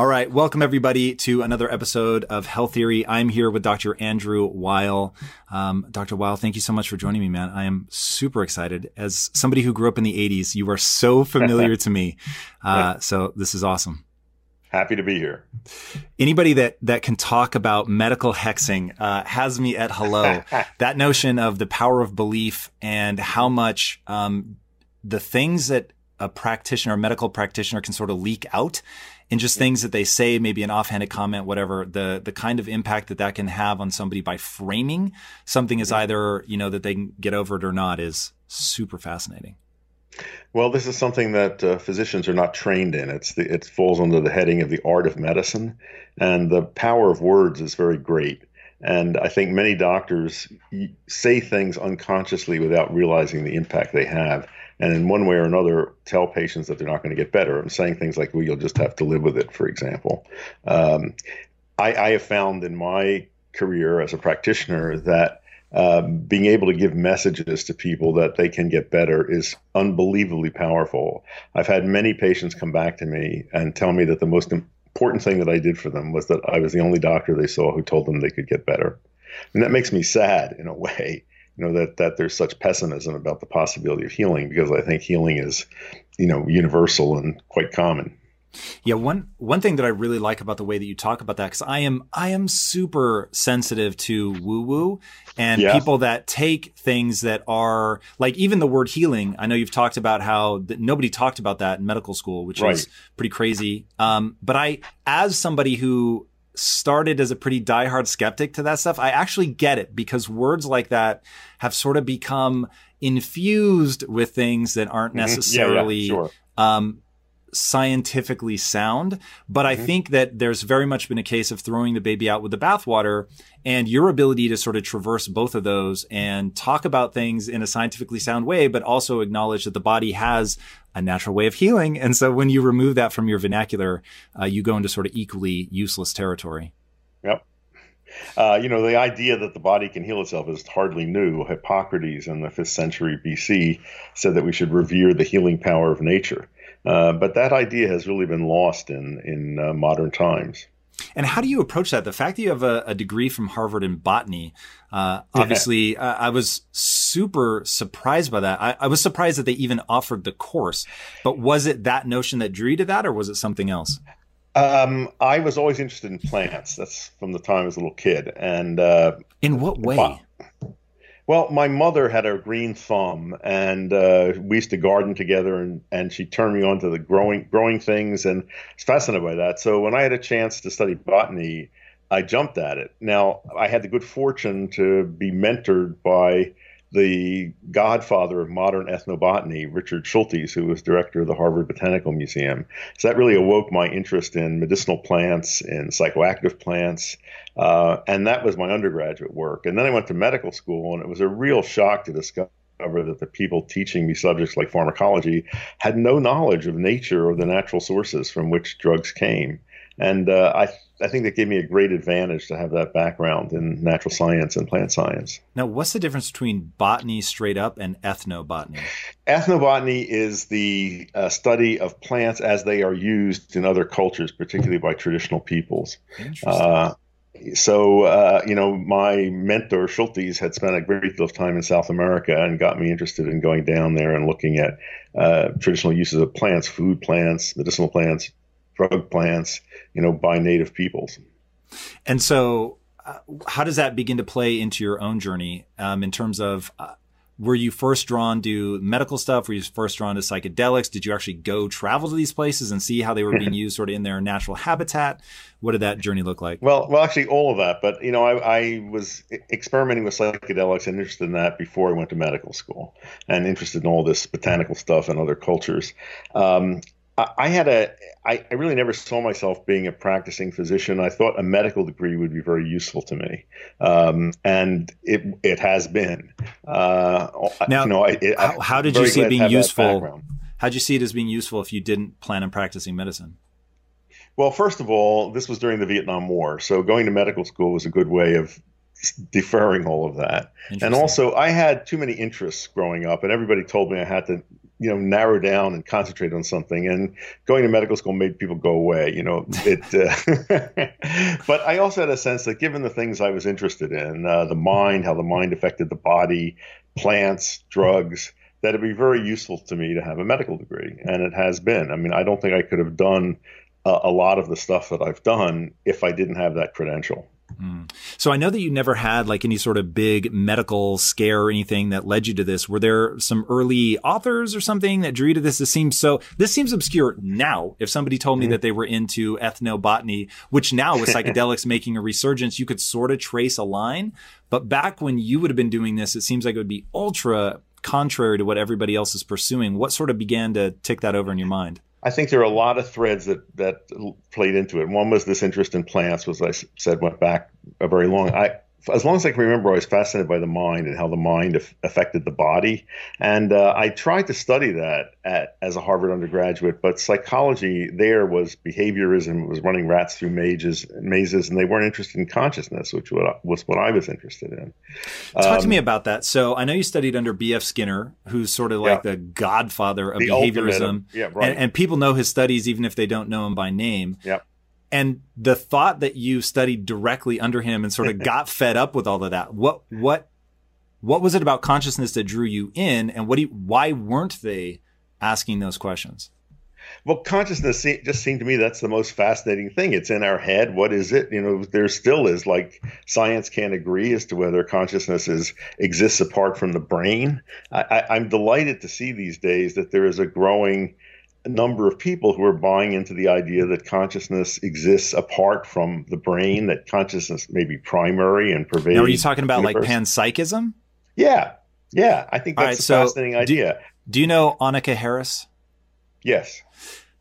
All right. Welcome, everybody, to another episode of Health Theory. I'm here with Dr. Andrew Weil. Um, Dr. Weil, thank you so much for joining me, man. I am super excited. As somebody who grew up in the 80s, you are so familiar to me. Uh, so this is awesome. Happy to be here. Anybody that that can talk about medical hexing uh, has me at hello. that notion of the power of belief and how much um, the things that a practitioner, a medical practitioner, can sort of leak out and just things that they say, maybe an offhanded comment, whatever, the the kind of impact that that can have on somebody by framing something as either you know that they can get over it or not is super fascinating. Well, this is something that uh, physicians are not trained in. It's the, it falls under the heading of the art of medicine, and the power of words is very great. And I think many doctors say things unconsciously without realizing the impact they have and in one way or another tell patients that they're not going to get better. I'm saying things like, well, you'll just have to live with it, for example. Um, I, I, have found in my career as a practitioner that um, being able to give messages to people that they can get better is unbelievably powerful. I've had many patients come back to me and tell me that the most important thing that I did for them was that I was the only doctor they saw who told them they could get better. And that makes me sad in a way you know that that there's such pessimism about the possibility of healing because I think healing is you know universal and quite common. Yeah, one one thing that I really like about the way that you talk about that because I am I am super sensitive to woo woo and yeah. people that take things that are like even the word healing. I know you've talked about how nobody talked about that in medical school, which right. is pretty crazy. Um, but I, as somebody who started as a pretty diehard skeptic to that stuff, I actually get it because words like that have sort of become infused with things that aren't necessarily yeah, yeah, sure. um, scientifically sound. But mm-hmm. I think that there's very much been a case of throwing the baby out with the bathwater and your ability to sort of traverse both of those and talk about things in a scientifically sound way, but also acknowledge that the body has a natural way of healing. And so when you remove that from your vernacular, uh, you go into sort of equally useless territory. Yep. Uh, you know, the idea that the body can heal itself is hardly new. Hippocrates in the 5th century BC said that we should revere the healing power of nature. Uh, but that idea has really been lost in, in uh, modern times. And how do you approach that? The fact that you have a, a degree from Harvard in botany, uh, obviously, yeah. I was super surprised by that. I, I, was surprised that they even offered the course. But was it that notion that drew you to that, or was it something else? Um, I was always interested in plants. That's from the time I was a little kid. And uh, in what way? Well, my mother had a green thumb, and uh, we used to garden together, and, and she turned me on to the growing growing things, and I was fascinated by that. So when I had a chance to study botany, I jumped at it. Now I had the good fortune to be mentored by the godfather of modern ethnobotany, Richard Schultes, who was director of the Harvard Botanical Museum. So that really awoke my interest in medicinal plants, in psychoactive plants, uh, and that was my undergraduate work. And then I went to medical school, and it was a real shock to discover that the people teaching me subjects like pharmacology had no knowledge of nature or the natural sources from which drugs came. And uh, I, I think that gave me a great advantage to have that background in natural science and plant science. Now, what's the difference between botany straight up and ethnobotany? Ethnobotany is the uh, study of plants as they are used in other cultures, particularly by traditional peoples. Uh, so, uh, you know, my mentor Schultes had spent a great deal of time in South America and got me interested in going down there and looking at uh, traditional uses of plants, food plants, medicinal plants, drug plants, you know, by native peoples. And so, uh, how does that begin to play into your own journey um, in terms of? Uh, were you first drawn to medical stuff? Were you first drawn to psychedelics? Did you actually go travel to these places and see how they were being used sort of in their natural habitat? What did that journey look like? Well, well, actually, all of that. But you know, I, I was experimenting with psychedelics and interested in that before I went to medical school, and interested in all this botanical stuff and other cultures. Um, I had a, I, I really never saw myself being a practicing physician. I thought a medical degree would be very useful to me, um, and it it has been. Uh, now, you know, I, it, how, how, did you see it being useful? How did you see it as being useful if you didn't plan on practicing medicine? Well, first of all, this was during the Vietnam War, so going to medical school was a good way of deferring all of that. And also, I had too many interests growing up, and everybody told me I had to you know narrow down and concentrate on something. And going to medical school made people go away you know it uh, but i also had a sense that given the things i was interested in uh, the mind how the mind affected the body plants drugs that it'd be very useful to me to have a medical degree. And it has been. I mean i don't think i could have done a, a lot of the stuff that i've done if i didn't have that credential Mm. So I know that you never had like any sort of big medical scare or anything that led you to this. Were there some early authors or something that drew you to this? This seems so, this seems obscure now. If somebody told me mm-hmm. that they were into ethnobotany, which now with psychedelics making a resurgence, you could sort of trace a line. But back when you would have been doing this, it seems like it would be ultra contrary to what everybody else is pursuing. What sort of began to tick that over in your mind? I think there are a lot of threads that that played into it. One was this interest in plants, was I said went back a very long. I as long as I can remember, I was fascinated by the mind and how the mind af- affected the body. And uh, I tried to study that at, as a Harvard undergraduate, but psychology there was behaviorism, it was running rats through mazes, mazes, and they weren't interested in consciousness, which was what I was interested in. Talk um, to me about that. So I know you studied under B.F. Skinner, who's sort of like yeah. the godfather of the behaviorism. Of, yeah, right. And, and, people know his studies even if they don't know him by name. Yeah. And the thought that you studied directly under him and sort of got fed up with all of that, what what what was it about consciousness that drew you in, and what you, why weren't they asking those questions? Well, consciousness just seemed to me that's the most fascinating thing. It's in our head. What is it? You know, there still is like science can't agree as to whether consciousness is exists apart from the brain. I, I, I'm delighted to see these days that there is a growing number of people who are buying into the idea that consciousness exists apart from the brain, that consciousness may be primary and pervade. Now, are you talking about like panpsychism? Yeah. Yeah. I think that's right, a so fascinating idea. Do, do you know Annaka Harris? Yes.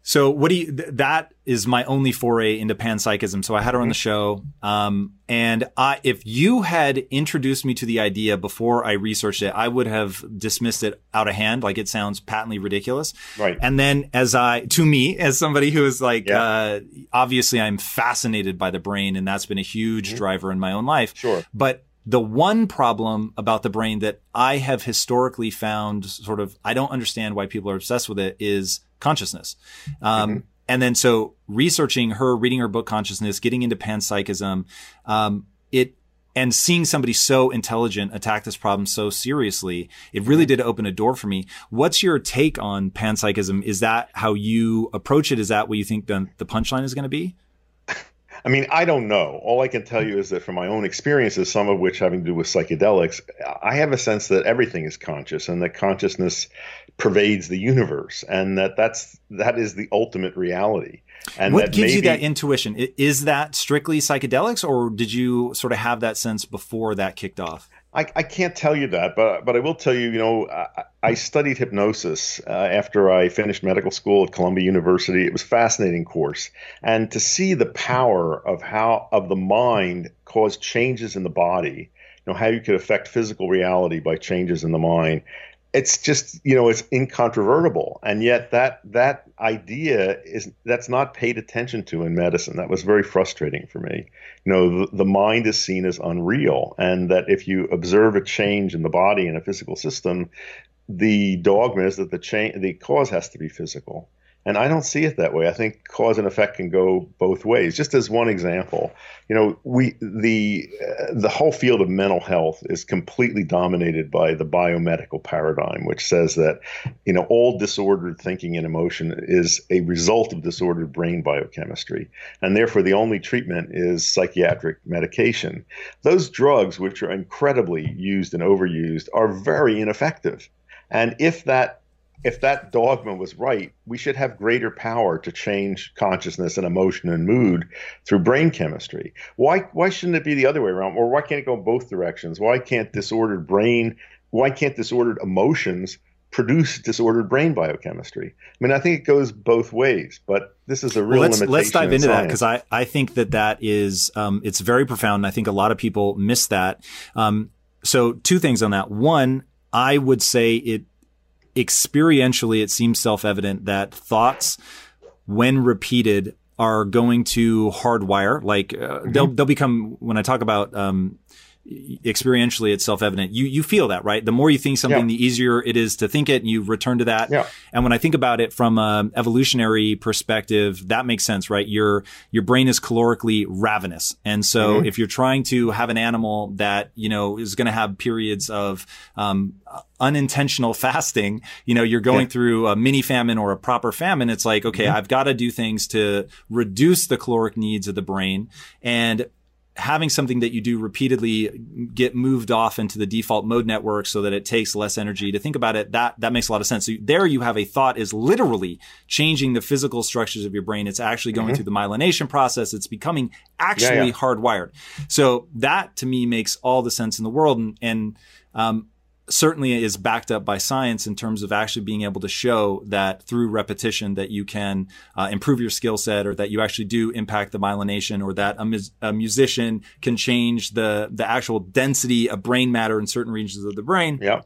So what do you, th- that is my only foray into panpsychism. So I had her on the show. Um, and I, if you had introduced me to the idea before I researched it, I would have dismissed it out of hand. Like it sounds patently ridiculous. Right. And then as I, to me, as somebody who is like, yeah. uh, obviously I'm fascinated by the brain and that's been a huge mm-hmm. driver in my own life. Sure. But the one problem about the brain that I have historically found sort of, I don't understand why people are obsessed with it is consciousness. Um, mm-hmm. And then so researching her, reading her book Consciousness, getting into panpsychism, um, it and seeing somebody so intelligent attack this problem so seriously, it really did open a door for me. What's your take on panpsychism? Is that how you approach it? Is that what you think the, the punchline is going to be? I mean, I don't know. All I can tell you is that from my own experiences, some of which having to do with psychedelics, I have a sense that everything is conscious and that consciousness pervades the universe and that that's that is the ultimate reality. And what gives maybe, you that intuition? Is that strictly psychedelics or did you sort of have that sense before that kicked off? I, I can't tell you that, but but I will tell you. You know, I, I studied hypnosis uh, after I finished medical school at Columbia University. It was a fascinating course, and to see the power of how of the mind cause changes in the body. You know how you could affect physical reality by changes in the mind it's just you know it's incontrovertible and yet that that idea is that's not paid attention to in medicine that was very frustrating for me you know the, the mind is seen as unreal and that if you observe a change in the body in a physical system the dogma is that the change the cause has to be physical And I don't see it that way. I think cause and effect can go both ways. Just as one example, you know, we the uh, the whole field of mental health is completely dominated by the biomedical paradigm, which says that you know all disordered thinking and emotion is a result of disordered brain biochemistry, and therefore the only treatment is psychiatric medication. Those drugs, which are incredibly used and overused, are very ineffective. And if that if that dogma was right, we should have greater power to change consciousness and emotion and mood through brain chemistry. Why why shouldn't it be the other way around? Or why can't it go both directions? Why can't disordered brain why can't disordered emotions produce disordered brain biochemistry? I mean, I think it goes both ways, but this is a real well, let's, limitation. Let's dive into science. that because I, I think that that is um, it's very profound. And I think a lot of people miss that. Um, so two things on that. One, I would say it experientially, it seems self evident that thoughts, when repeated, are going to hardwire. Like uh, mm-hmm. they'll they'll become when I talk about um, experientially it's self-evident. You you feel that, right? The more you think something, yeah. the easier it is to think it and you return to that. Yeah. And when I think about it from an evolutionary perspective, that makes sense, right? Your your brain is calorically ravenous. And so mm-hmm. if you're trying to have an animal that, you know, is going to have periods of um, unintentional fasting, you know, you're going yeah. through a mini famine or a proper famine. It's like, okay, mm-hmm. I've got to do things to reduce the caloric needs of the brain. And having something that you do repeatedly get moved off into the default mode network so that it takes less energy to think about it that that makes a lot of sense. So there you have a thought is literally changing the physical structures of your brain. It's actually going mm-hmm. through the myelination process. It's becoming actually yeah, yeah. hardwired. So that to me makes all the sense in the world. And, and um, certainly is backed up by science in terms of actually being able to show that through repetition that you can uh, improve your skill set or that you actually do impact the myelination or that a, a, musician can change the the actual density of brain matter in certain regions of the brain. Yeah.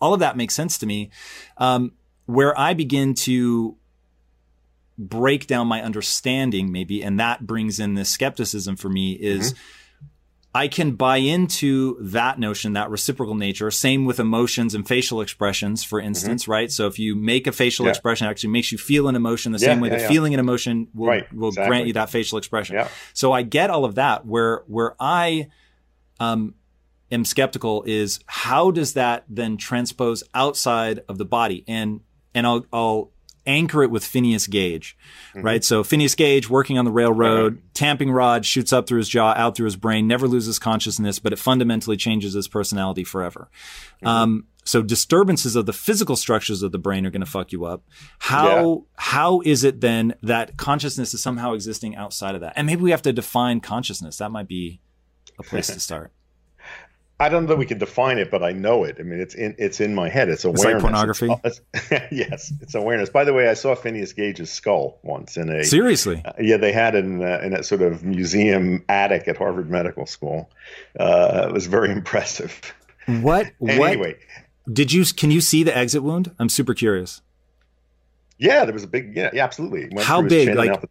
All of that makes sense to me. Um, where I begin to break down my understanding maybe and that brings in this skepticism for me is mm-hmm I can buy into that notion, that reciprocal nature. Same with emotions and facial expressions, for mm-hmm. instance, mm-hmm. right? So if you make a facial yeah. expression, actually makes you feel an emotion the yeah, same way yeah, that feeling an emotion will, right, will exactly. grant you that facial expression. So I get all of that. Where where I um, am skeptical is how does that then transpose outside of the body? And and I'll I'll anchor it with Phineas Gage, mm-hmm. right? So Phineas Gage working on the railroad, tamping rod shoots up through his jaw, out through his brain, never loses consciousness, but it fundamentally changes his personality forever. Mm-hmm. Um, so disturbances of the physical structures of the brain are going to fuck you up. How yeah. how is it then that consciousness is somehow existing outside of that? And maybe we have to define consciousness. That might be a place to start. I don't know that we can define it, but I know it. I mean, it's in it's in my head. It's awareness. It's like pornography. It's, it's, yes, it's awareness. By the way, I saw Phineas Gage's skull once in a seriously. Uh, yeah, they had it in a, in a sort of museum attic at Harvard Medical School. Uh, it was very impressive. What? anyway, what, did you? Can you see the exit wound? I'm super curious. Yeah, there was a big. Yeah, yeah absolutely. how big? Like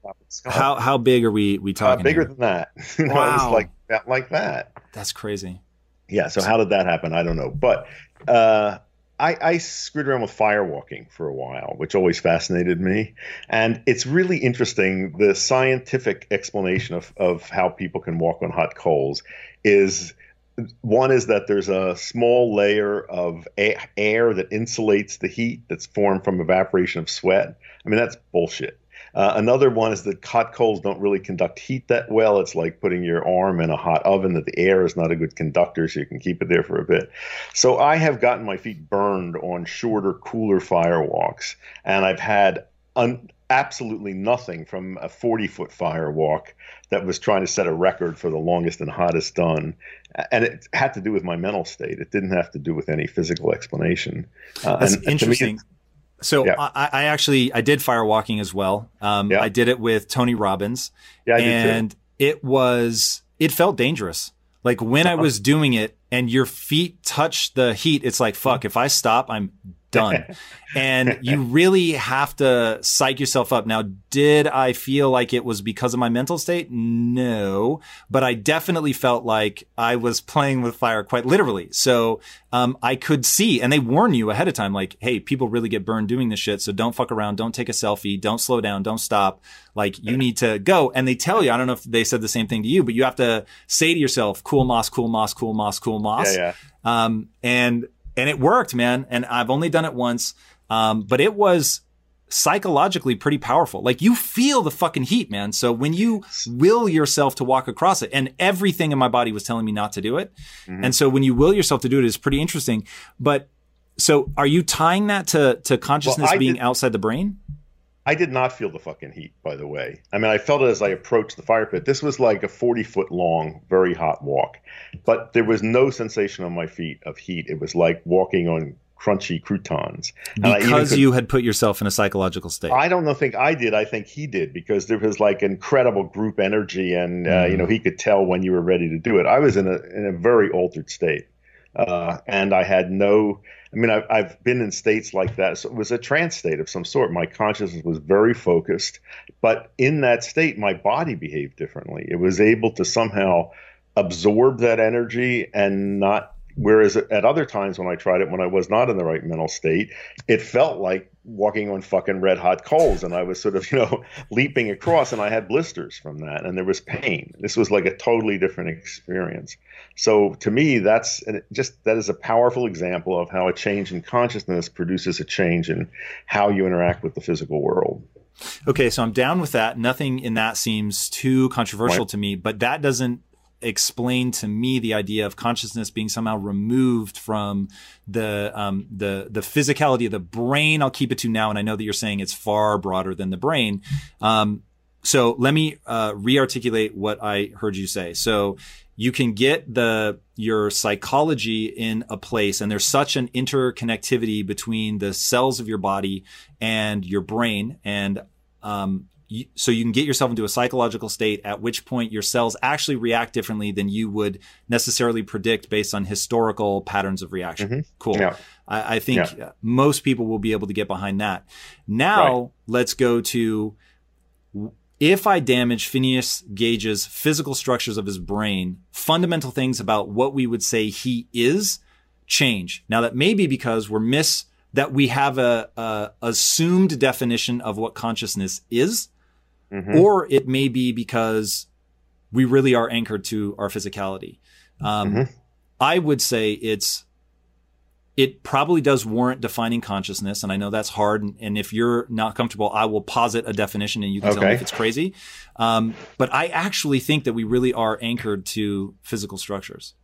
how how big are we we uh, talking? Uh, bigger here? than that. Wow. like that, like that. That's crazy yeah. So how did that happen? I don't know. But uh, I, I screwed around with firewalking for a while, which always fascinated me. And it's really interesting. The scientific explanation of, of how people can walk on hot coals is one is that there's a small layer of air that insulates the heat that's formed from evaporation of sweat. I mean, that's bullshit. Uh, another one is that hot coals don't really conduct heat that well. It's like putting your arm in a hot oven that the air is not a good conductor, so you can keep it there for a bit. So I have gotten my feet burned on shorter, cooler fire walks, and I've had un- absolutely nothing from a 40 foot fire walk that was trying to set a record for the longest and hottest done. And it had to do with my mental state. It didn't have to do with any physical explanation. Uh, That's and, interesting. So yeah. I, I, actually I did fire walking as well. Um, yeah. I did it with Tony Robbins. Yeah, and it was it felt dangerous. Like when I was doing it and your feet touch the heat, it's like fuck. If I stop, I'm done. and you really have to psych yourself up. Now, did I feel like it was because of my mental state? No, but I definitely felt like I was playing with fire quite literally. So, um, I could see, and they warn you ahead of time, like, Hey, people really get burned doing this shit. So don't fuck around. Don't take a selfie. Don't slow down. Don't stop. Like you need to go. And they tell you, I don't know if they said the same thing to you, but you have to say to yourself, cool moss, cool moss, cool moss, cool moss. Yeah, yeah. Um, and, and it worked, man. And I've only done it once. Um, but it was psychologically pretty powerful. Like you feel the fucking heat, man. So when you will yourself to walk across it, and everything in my body was telling me not to do it. Mm-hmm. And so when you will yourself to do it, it is pretty interesting. But so are you tying that to, to consciousness well, being did, outside the brain? I did not feel the fucking heat, by the way. I mean, I felt it as I approached the fire pit. This was like a 40 foot long, very hot walk, but there was no sensation on my feet of heat. It was like walking on crunchy croutons. Because could, you had put yourself in a psychological state. I don't know, think I did. I think he did because there was like incredible group energy, and uh, mm. you know he could tell when you were ready to do it. I was in a in a very altered state, uh, and I had no. I mean, I've, I've been in states like that. So it was a trance state of some sort. My consciousness was very focused, but in that state, my body behaved differently. It was able to somehow absorb that energy and not Whereas at other times when I tried it, when I was not in the right mental state, it felt like walking on fucking red hot coals. And I was sort of, you know, leaping across and I had blisters from that and there was pain. This was like a totally different experience. So to me, that's just, that is a powerful example of how a change in consciousness produces a change in how you interact with the physical world. Okay, so I'm down with that. Nothing in that seems too controversial right. to me, but that doesn't explain to me the idea of consciousness being somehow removed from the um, the the physicality of the brain. I'll keep it to now, and I know that you're saying it's far broader than the brain. Um, so let me uh, rearticulate what I heard you say. So you can get the your psychology in a place and there's such an interconnectivity between the cells of your body and your brain and um, so you can get yourself into a psychological state at which point your cells actually react differently than you would necessarily predict based on historical patterns of reaction. Mm-hmm. Cool. Yeah. I, I, think yeah. most people will be able to get behind that. Now right. let's go to if I damage Phineas Gage's physical structures of his brain, fundamental things about what we would say he is change. Now that may be because we're miss that we have a, a assumed definition of what consciousness is mm-hmm. or it may be because we really are anchored to our physicality. Um, mm-hmm. I would say it's it probably does warrant defining consciousness, and I know that's hard. And, and if you're not comfortable, I will posit a definition, and you can okay. tell me if it's crazy. Um, but I actually think that we really are anchored to physical structures.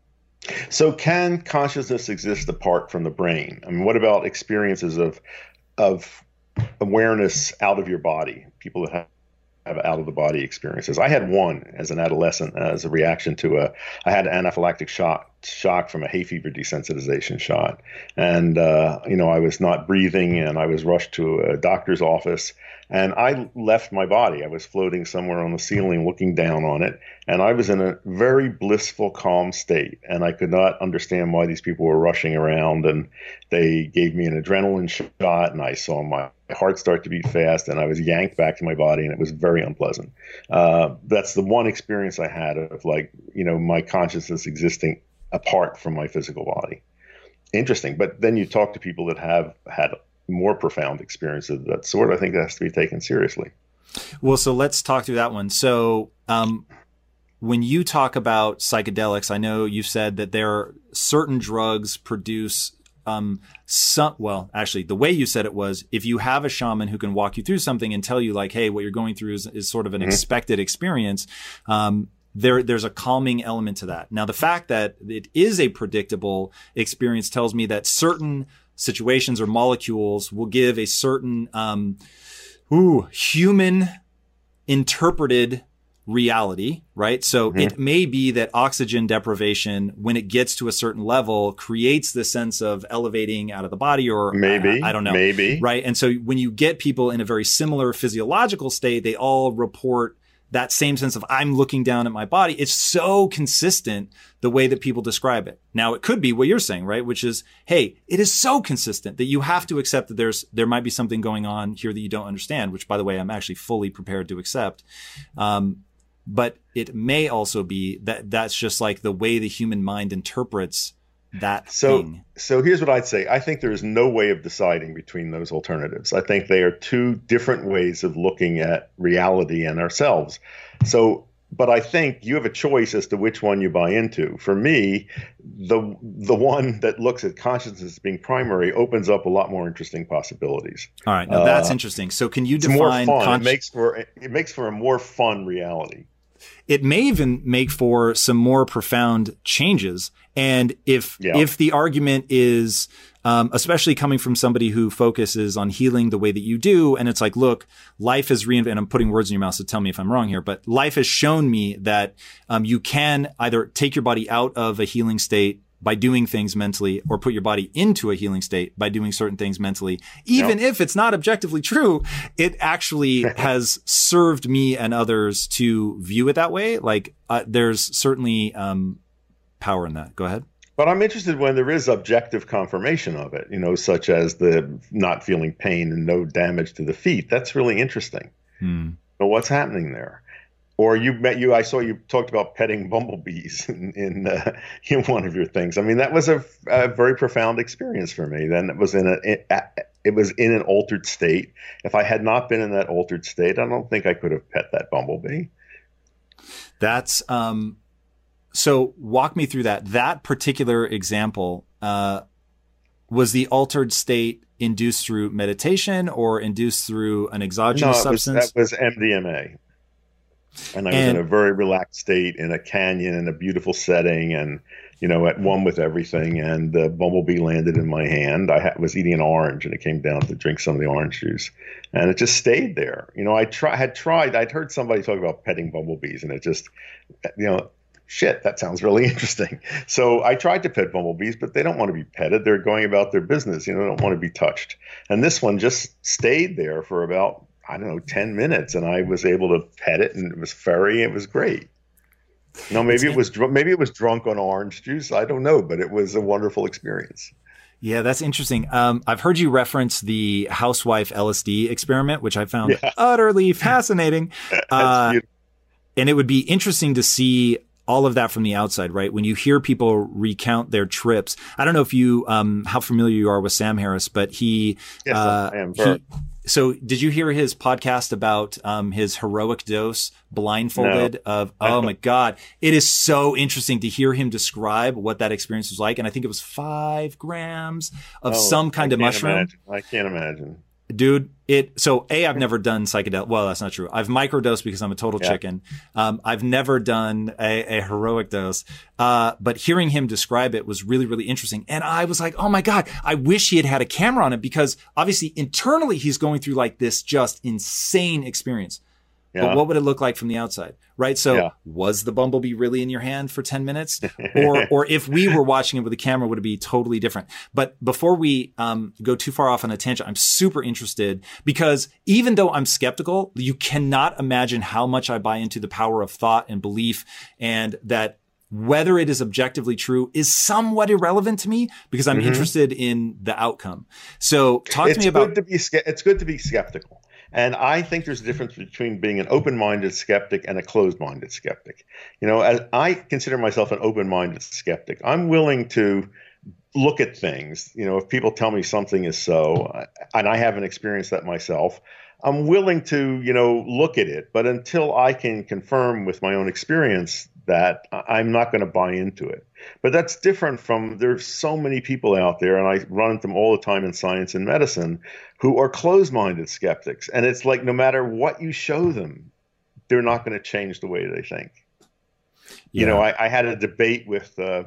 So, can consciousness exist apart from the brain? I mean, what about experiences of of awareness out of your body? People that have have out of the body experiences. I had one as an adolescent as a reaction to a I had anaphylactic shock shock from a hay fever desensitization shot, and uh, you know I was not breathing and I was rushed to a doctor's office and I left my body. I was floating somewhere on the ceiling, looking down on it, and I was in a very blissful, calm state. And I could not understand why these people were rushing around. And they gave me an adrenaline shot, and I saw my heart start to beat fast, and I was yanked back to my body, and it was very unpleasant. Uh, that's the one experience I had of like, you know, my consciousness existing apart from my physical body. Interesting. But then you talk to people that have had more profound experiences of that sort, I think that has to be taken seriously. Well, so let's talk through that one. So, um, when you talk about psychedelics, I know you've said that there are certain drugs produce um, some, well, actually, the way you said it was if you have a shaman who can walk you through something and tell you, like, hey, what you're going through is, is sort of an mm-hmm. expected experience, um, there, there's a calming element to that. Now, the fact that it is a predictable experience tells me that certain situations or molecules will give a certain um, ooh, human interpreted reality, right? So mm-hmm. it may be that oxygen deprivation, when it gets to a certain level, creates the sense of elevating out of the body, or maybe I, I don't know, maybe right. And so when you get people in a very similar physiological state, they all report that same sense of I'm looking down at my body. It's so consistent the way that people describe it. Now it could be what you're saying, right? Which is, hey, it is so consistent that you have to accept that there's there might be something going on here that you don't understand. Which, by the way, I'm actually fully prepared to accept. Um, but it may also be that that's just like the way the human mind interprets that so, thing. So here's what I'd say. I think there is no way of deciding between those alternatives. I think they are two different ways of looking at reality and ourselves. So but I think you have a choice as to which one you buy into. For me, the the one that looks at consciousness as being primary opens up a lot more interesting possibilities. All right, now that's uh, interesting. So can you define? More fun. it makes for it makes for a more fun reality. It may even make for some more profound changes. And if yeah. if the argument is um, especially coming from somebody who focuses on healing the way that you do. And it's like, look, life has reinvented, I'm putting words in your mouth, so tell me if I'm wrong here, but life has shown me that um, you can either take your body out of a healing state by doing things mentally or put your body into a healing state by doing certain things mentally. Even yep. if it's not objectively true, it actually has served me and others to view it that way. Like uh, there's certainly um, power in that. Go ahead. But I'm interested when there is objective confirmation of it, you know, such as the not feeling pain and no damage to the feet. That's really interesting. Hmm. But what's happening there? Or you met you. I saw you talked about petting bumblebees in in, uh, in one of your things. I mean, that was a, a, very profound experience for me. Then it was in a it, it was in an altered state. If I had not been in that altered state, I don't think I could have pet that bumblebee. That's um, so walk me through that. That particular example uh, was the altered state induced through meditation or induced through an exogenous no, substance? Was, that was MDMA. And I was in a very relaxed state in a canyon in a beautiful setting and, you know, at one with everything. And the bumblebee landed in my hand. I ha- was eating an orange and it came down to drink some of the orange juice. And it just stayed there. You know, I try, had tried, I'd heard somebody talk about petting bumblebees and it just, you know, shit, that sounds really interesting. So I tried to pet bumblebees, but they don't want to be petted. They're going about their business. You know, they don't want to be touched. And this one just stayed there for about, I don't know, 10 minutes. And I was able to pet it and it was furry. It was great. No, maybe it was maybe it was drunk on orange juice. I don't know, but it was a wonderful experience. Yeah, that's interesting. Um, I've heard you reference the housewife LSD experiment, which I found yeah. utterly fascinating. uh, and it would be interesting to see all of that from the outside, right? When you hear people recount their trips, I don't know if you, um, how familiar you are with Sam Harris, but he, yes, uh, I am. He, so did you hear his podcast about um, his heroic dose blindfolded no. of oh my god. It is so interesting to hear him describe what that experience was like. And i think it was five grams of oh, some kind of mushroom. imagine. i can't imagine dude it so a i've never done psychedelic well that's not true. I've microdosed because i'm a total yeah. chicken. Um, i've never done a, a heroic dose. Uh, but hearing him describe it was really really interesting. And i was like oh my god i wish he had had a camera on it because obviously internally he's going through like this just insane experience yeah. But what would it look like from the outside? Right. So yeah. was the bumblebee really in your hand for 10 minutes? or, or if we were watching it with a camera, would it be totally different? But before we um, go too far off on a tangent, I'm super interested because even though I'm skeptical, you cannot imagine how much I buy into the power of thought and belief and that whether it is objectively true is somewhat irrelevant to me because I'm mm-hmm. interested in the outcome. So talk it's to me about. To be, it's good to be skeptical. And I think there's a difference between being an open minded skeptic and a closed minded skeptic. You know, as I consider myself an open minded skeptic, I'm willing to look at things. You know, if people tell me something is so, and I haven't experienced that myself, I'm willing to, you know, look at it. But until I can confirm with my own experience that I'm not going to buy into it. But that's different from there's so many people out there, and I run into them all the time in science and medicine, who are closed-minded skeptics, and it's like no matter what you show them, they're not going to change the way they think. Yeah. You know, I, I, had a debate with. Uh,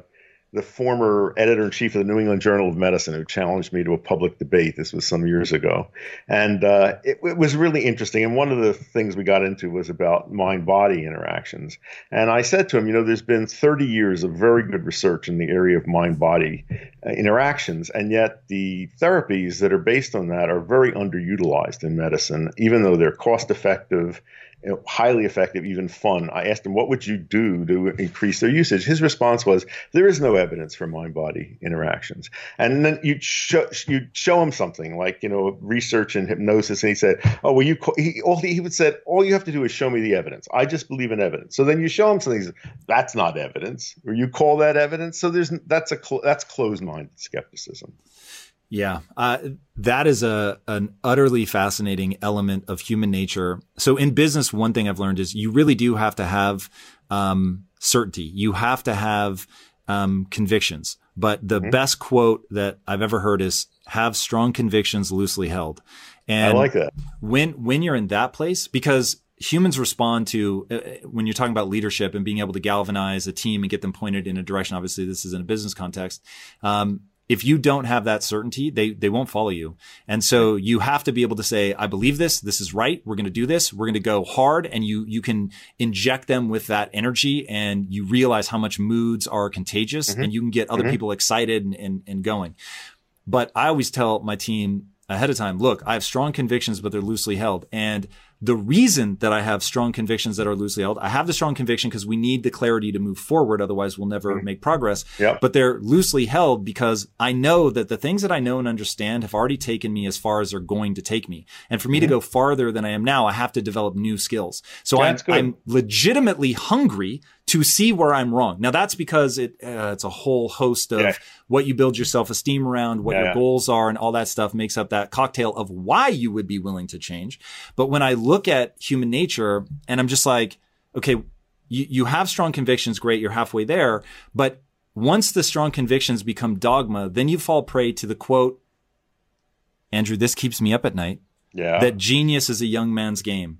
the former editor in chief of the New England Journal of Medicine, who challenged me to a public debate. This was some years ago, and uh, it, it, was really interesting. And one of the things we got into was about mind-body interactions. And I said to him, you know, there's been 30 years of very good research in the area of mind-body uh, interactions, and yet the therapies that are based on that are very underutilized in medicine, even though they're cost-effective you know, highly effective, even fun. I asked him, what would you do to increase their usage? His response was, there is no evidence for mind body interactions. And then you'd show, you'd show him something like, you know, research and hypnosis. And he said, oh, well, you, he, all he would said, all you have to do is show me the evidence. I just believe in evidence. So then you show him something, says, that's not evidence. Or you call that evidence. So there's, that's a, that's closed minded skepticism. Yeah, uh, that is a an utterly fascinating element of human nature. So in business, one thing I've learned is you really do have to have um, certainty. You have to have um, convictions. But the mm-hmm. best quote that I've ever heard is "Have strong convictions loosely held." And I like that. When when you're in that place, because humans respond to uh, when you're talking about leadership and being able to galvanize a team and get them pointed in a direction. Obviously, this is in a business context. Um, if you don't have that certainty, they, they won't follow you. And so you have to be able to say, I believe this. This is right. We're going to do this. We're going to go hard. And you, you can inject them with that energy and you realize how much moods are contagious mm-hmm. and you can get other mm-hmm. people excited and, and, and going. But I always tell my team ahead of time, look, I have strong convictions, but they're loosely held. And the reason that I have strong convictions that are loosely held, I have the strong conviction because we need the clarity to move forward. Otherwise, we'll never mm-hmm. make progress. Yep. But they're loosely held because I know that the things that I know and understand have already taken me as far as they're going to take me. And for me mm-hmm. to go farther than I am now, I have to develop new skills. So yeah, I'm, I'm legitimately hungry to see where I'm wrong. Now that's because it uh, it's a whole host of yeah. what you build your self esteem around, what yeah, your goals are, and all that stuff makes up that cocktail of why you would be willing to change. But when I look at human nature and I'm just like, okay, you, you have strong convictions, great, you're halfway there. But once the strong convictions become dogma, then you fall prey to the quote, Andrew, this keeps me up at night. Yeah. That genius is a young man's game.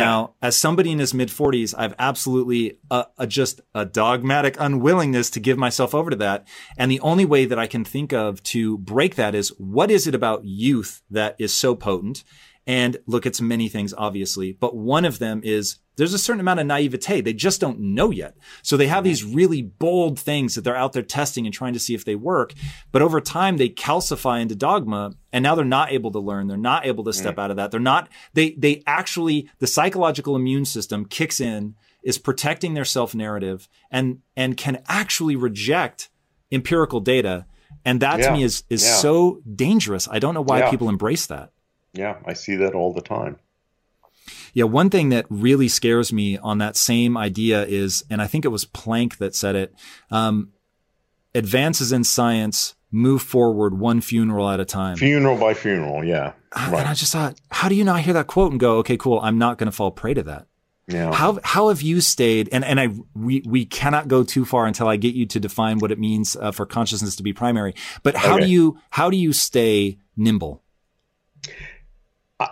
Now, as somebody in his mid 40s, I've absolutely a, a, just a dogmatic unwillingness to give myself over to that. And the only way that I can think of to break that is what is it about youth that is so potent? And look, it's many things, obviously, but one of them is there's a certain amount of naivete. They just don't know yet. So they have these really bold things that they're out there testing and trying to see if they work. But over time, they calcify into dogma and now they're not able to learn. They're not able to step out of that. They're not, they, they actually, the psychological immune system kicks in, is protecting their self narrative and, and can actually reject empirical data. And that yeah. to me is, is yeah. so dangerous. I don't know why yeah. people embrace that. Yeah, I see that all the time. Yeah, one thing that really scares me on that same idea is, and I think it was Planck that said it, um, advances in science move forward one funeral at a time. Funeral by funeral, yeah. Right. And I just thought, how do you not hear that quote and go, okay, cool, I'm not going to fall prey to that? Yeah. How how have you stayed? And and I we we cannot go too far until I get you to define what it means uh, for consciousness to be primary. But how okay. do you how do you stay nimble?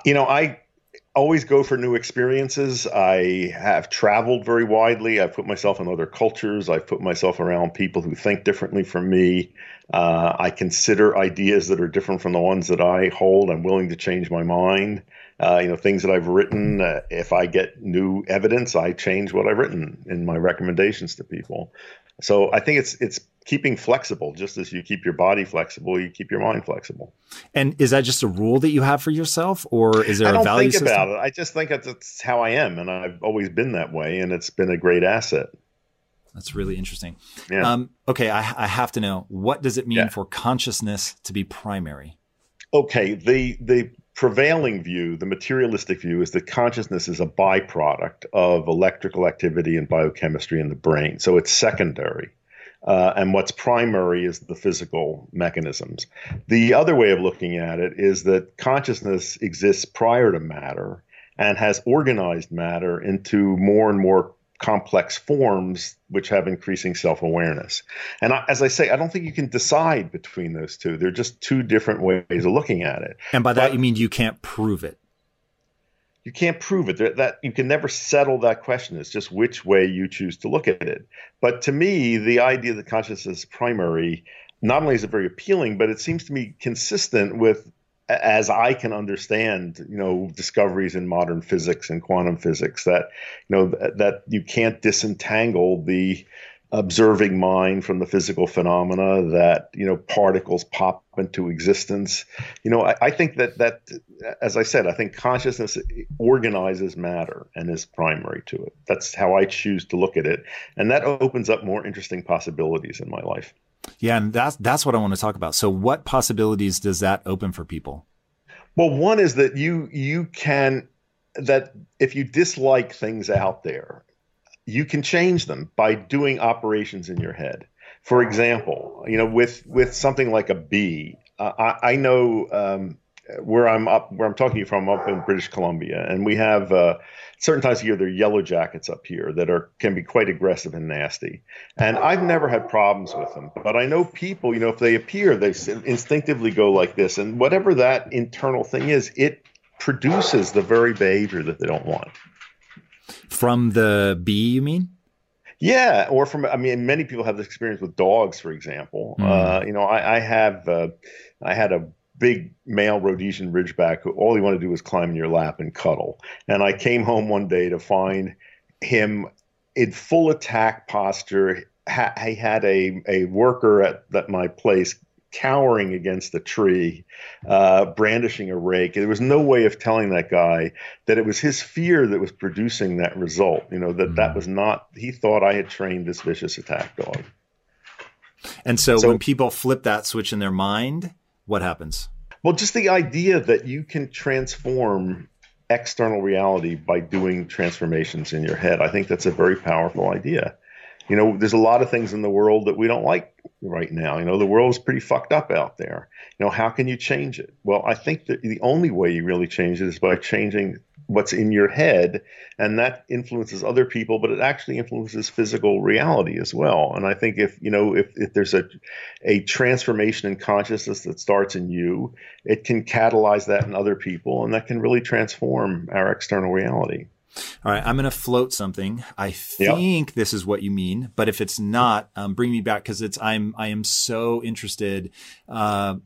you know, I always go for new experiences. I have traveled very widely. I've put myself in other cultures. I've put myself around people who think differently from me. Uh, I consider ideas that are different from the ones that I hold. I'm willing to change my mind. Uh, you know, things that I've written. Uh, if I get new evidence, I change what I've written in my recommendations to people. So I think it's it's keeping flexible just as you keep your body flexible you keep your mind flexible. And is that just a rule that you have for yourself or is there I don't a value think system? about it. I just think that's how i am and i've always been that way and it's been a great asset. That's really interesting. Yeah. Um, okay I, I, have to know what does it mean yeah. for consciousness to be primary? Okay the the prevailing view the materialistic view is that consciousness is a byproduct of electrical activity and biochemistry in the brain. So it's secondary uh, and what's primary is the physical mechanisms. The other way of looking at it is that consciousness exists prior to matter and has organized matter into more and more complex forms which have increasing self-awareness. And I, as I say, I don't think you can decide between those two. They're just two different ways of looking at it. And by that but, you mean you can't prove it you can't prove it. That, that you can never settle that question. It's just which way you choose to look at it. But to me, the idea that consciousness is primary not only is it very appealing, but it seems to me consistent with as I can understand, you know, discoveries in modern physics and quantum physics that, you know, that you can't disentangle the observing mind from the physical phenomena that you know particles pop into existence. You know I, I, think that that as i said i think consciousness organizes matter and is primary to it. That's how i choose to look at it. And that opens up more interesting possibilities in my life. Yeah and that's that's what i want to talk about. So what possibilities does that open for people? Well one is that you you can that if you dislike things out there you can change them by doing operations in your head. For example, you know, with with something like a bee, uh, I, I, know um, where I'm up, where I'm talking from, up in British Columbia, and we have uh, certain times of year there are yellow jackets up here that are can be quite aggressive and nasty. And I've never had problems with them, but I know people, you know, if they appear, they instinctively go like this, and whatever that internal thing is, it produces the very behavior that they don't want. From the bee, you mean? Yeah, or from I mean, many people have this experience with dogs, for example. Mm. Uh, you know, I, I have uh, I had a big male Rhodesian Ridgeback who all he wanted to do was climb in your lap and cuddle. And I came home one day to find him in full attack posture. Ha- he had a, a worker at, at my place cowering against a tree, uh, brandishing a rake. There was no way of telling that guy that it was his fear that was producing that result. You know, that mm-hmm. that was not, he thought I had trained this vicious attack dog. And so, so when people flip that switch in their mind, what happens? Well, just the idea that you can transform external reality by doing transformations in your head. I think that's a very powerful idea you know, there's a lot of things in the world that we don't like right now. You know, the world is pretty fucked up out there. You know, how can you change it? Well, I think that the only way you really change it is by changing what's in your head, and that influences other people, but it actually influences physical reality as well. And I think if you know, if, if there's a a transformation in consciousness that starts in you, it can catalyze that in other people, and that can really transform our external reality. All right, I'm going to float something. I think yep. this is what you mean, but if it's not, um, bring me back because it's I'm I am so interested uh,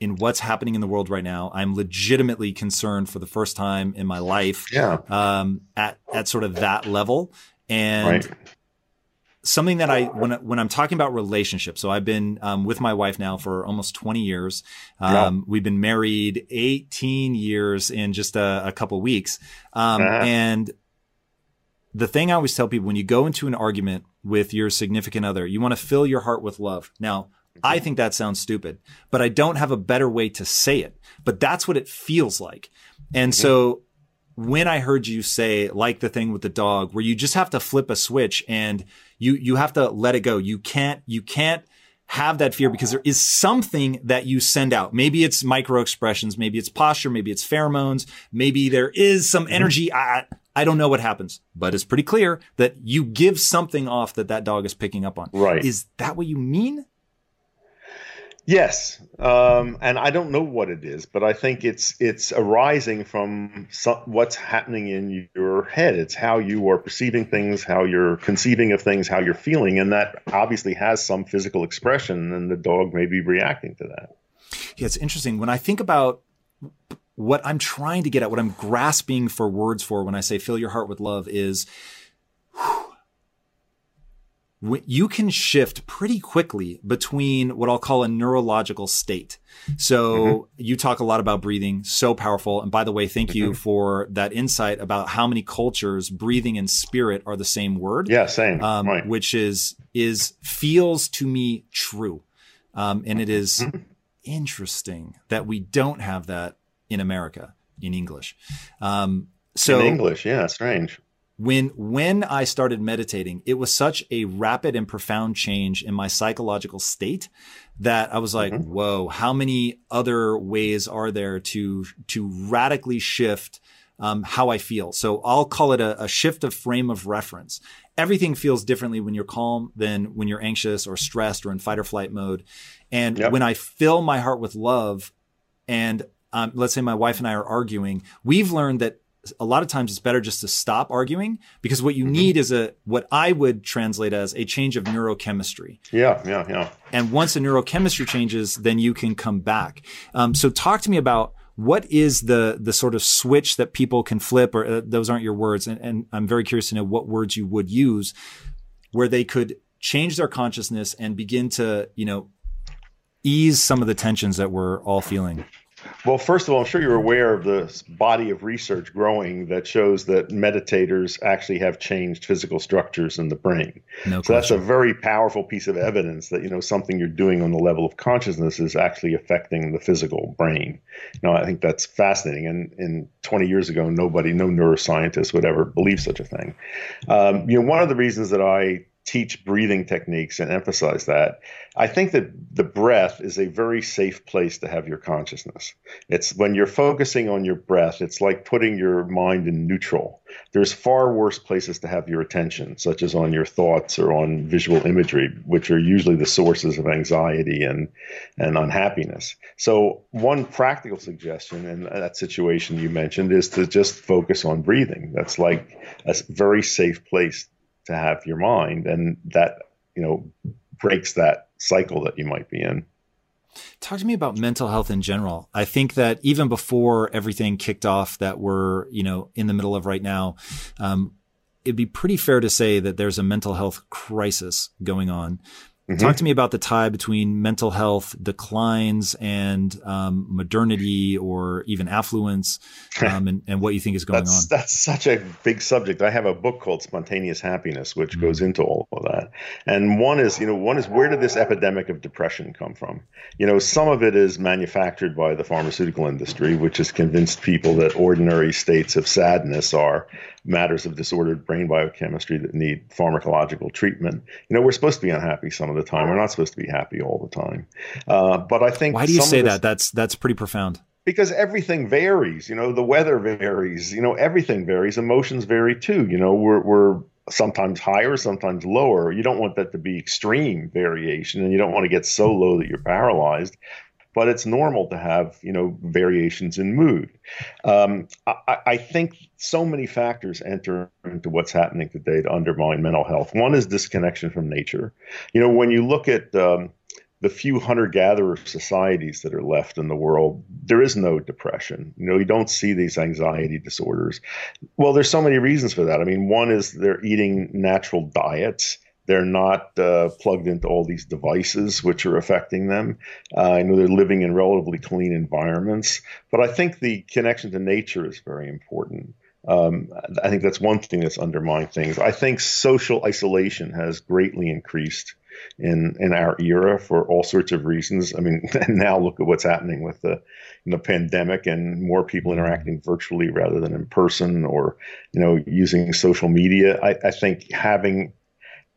in what's happening in the world right now. I'm legitimately concerned for the first time in my life. Yeah. Um, at at sort of that level, and right something that I when when I'm talking about relationships. So I've been um, with my wife now for almost 20 years. Um, We've been married 18 years in just a, a couple weeks. Um, uh-huh. And the thing I always tell people when you go into an argument with your significant other, you want to fill your heart with love. Now, I think that sounds stupid, but I don't have a better way to say it. But that's what it feels like. And mm-hmm. so when I heard you say, like the thing with the dog, where you just have to flip a switch and you, you have to let it go. You can't, you can't have that fear because there is something that you send out. Maybe it's micro expressions. Maybe it's posture. Maybe it's pheromones. Maybe there is some mm-hmm. energy. I, I don't know what happens, but it's pretty clear that you give something off that that dog is picking up on. Right. Is that what you mean? Yes, um, and I don't know what it is, but I think it's it's arising from some, what's happening in your head. It's how you are perceiving things, how you're conceiving of things, how you're feeling, and that obviously has some physical expression, and the dog may be reacting to that. Yeah, it's interesting when I think about what I'm trying to get at, what I'm grasping for words for when I say fill your heart with love is. Whew, you can shift pretty quickly between what I'll call a neurological state. So mm-hmm. you talk a lot about breathing, so powerful. And by the way, thank you mm-hmm. for that insight about how many cultures breathing and spirit are the same word. Yeah, same. Um, right. Which is is feels to me true, um, and it is mm-hmm. interesting that we don't have that in America in English. Um, so in English, yeah, strange when when I started meditating, it was such a rapid and profound change in my psychological state that I was like, mm-hmm. "Whoa! How many other ways are there to to radically shift um, how I feel?" So I'll call it a, a shift of frame of reference. Everything feels differently when you're calm than when you're anxious or stressed or in fight or flight mode. And yep. when I fill my heart with love, and um, let's say my wife and I are arguing, we've learned that a lot of times it's better just to stop arguing because what you mm-hmm. need is a what I would translate as a change of neurochemistry. Yeah, yeah, yeah. And once the neurochemistry changes, then you can come back. Um, so talk to me about what is the the sort of switch that people can flip, or uh, those aren't your words, and, and I'm very curious to know what words you would use where they could change their consciousness and begin to, you know, ease some of the tensions that we're all feeling? Well, first of all, I'm sure you're aware of the body of research growing that shows that meditators actually have changed physical structures in the brain. No so question. that's a very powerful piece of evidence that you know something you're doing on the level of consciousness is actually affecting the physical brain. You know, I think that's fascinating. And, and 20 years ago, nobody, no neuroscientist would ever believe such a thing. Um, you know, one of the reasons that I teach breathing techniques and emphasize that. I think that the breath is a very safe place to have your consciousness. It's when you're focusing on your breath, it's like putting your mind in neutral. There's far worse places to have your attention, such as on your thoughts or on visual imagery, which are usually the sources of anxiety and, and unhappiness. So, one practical suggestion in that situation you mentioned is to just focus on breathing. That's like a very safe place to have your mind, and that you know breaks that cycle that you might be in. Talk to me about mental health in general. I think that even before everything kicked off that we're you know in the middle of right now, um, it'd be pretty fair to say that there's a mental health crisis going on. Mm-hmm. Talk to me about the tie between mental health declines and um, modernity or even affluence um, and, and, what you think is going that's, on. That's such a big subject. I have a book called Spontaneous Happiness, which mm-hmm. goes into all of that. And one is, you know, one is where did this epidemic of depression come from? You know, some of it is manufactured by the pharmaceutical industry, which has convinced people that ordinary states of sadness are matters of disordered brain biochemistry that need pharmacological treatment. You know, we're supposed to be unhappy some of the time. We're not supposed to be happy all the time. Uh, but I think why do you say this, that? That's that's pretty profound. Because everything varies. You know, the weather varies. You know, everything varies. Emotions vary too. You know, we're we're sometimes higher, sometimes lower. You don't want that to be extreme variation, and you don't want to get so low that you're paralyzed but it's normal to have you know variations in mood. Um, I, I, think so many factors enter into what's happening today to undermine mental health. One is disconnection from nature. You know, when you look at um, the few hunter-gatherer societies that are left in the world, there is no depression. You know, you don't see these anxiety disorders. Well, there's so many reasons for that. I mean, one is they're eating natural diets they're not uh, plugged into all these devices which are affecting them. Uh, I know they're living in relatively clean environments, but I think the connection to nature is very important. Um, I think that's one thing that's undermined things. I think social isolation has greatly increased in in our era for all sorts of reasons. I mean, now look at what's happening with the the pandemic and more people interacting virtually rather than in person, or you know, using social media. I, I think having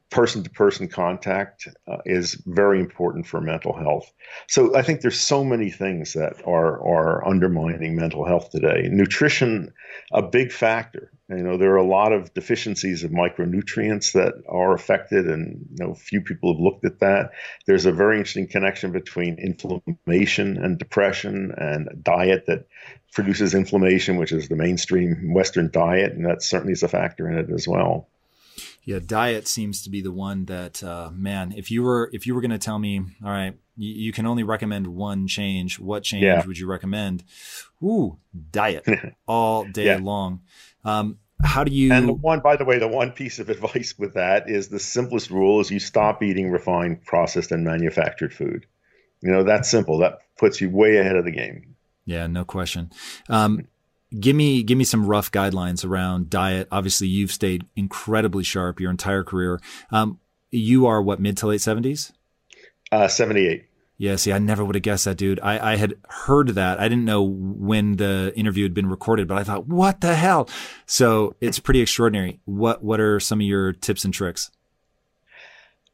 person to person contact uh, is very important for mental health. So I think there's so many things that are are undermining mental health today. Nutrition, a big factor. You know, there are a lot of deficiencies of micronutrients that are affected, and you know, few people have looked at that. There's a very interesting connection between inflammation and depression, and diet that produces inflammation, which is the mainstream Western diet, and that certainly is a factor in it as well. Yeah, diet seems to be the one that, uh, man, if you were if you were going to tell me, all right, you, you, can only recommend one change, what change yeah. would you recommend? Ooh, diet all day yeah. long. Um, how do you? And the one, by the way, the one piece of advice with that is the simplest rule is you stop eating refined, processed, and manufactured food. You know, that's simple. That puts you way ahead of the game. Yeah, no question. Um, give me give me some rough guidelines around diet. Obviously, you've stayed incredibly sharp your entire career. Um, you are what mid to late seventies? Uh, Seventy eight. Yeah, see, I never would have guessed that, dude. I, I had heard that. I didn't know when the interview had been recorded, but I thought, what the hell? So it's pretty extraordinary. What what are some of your tips and tricks?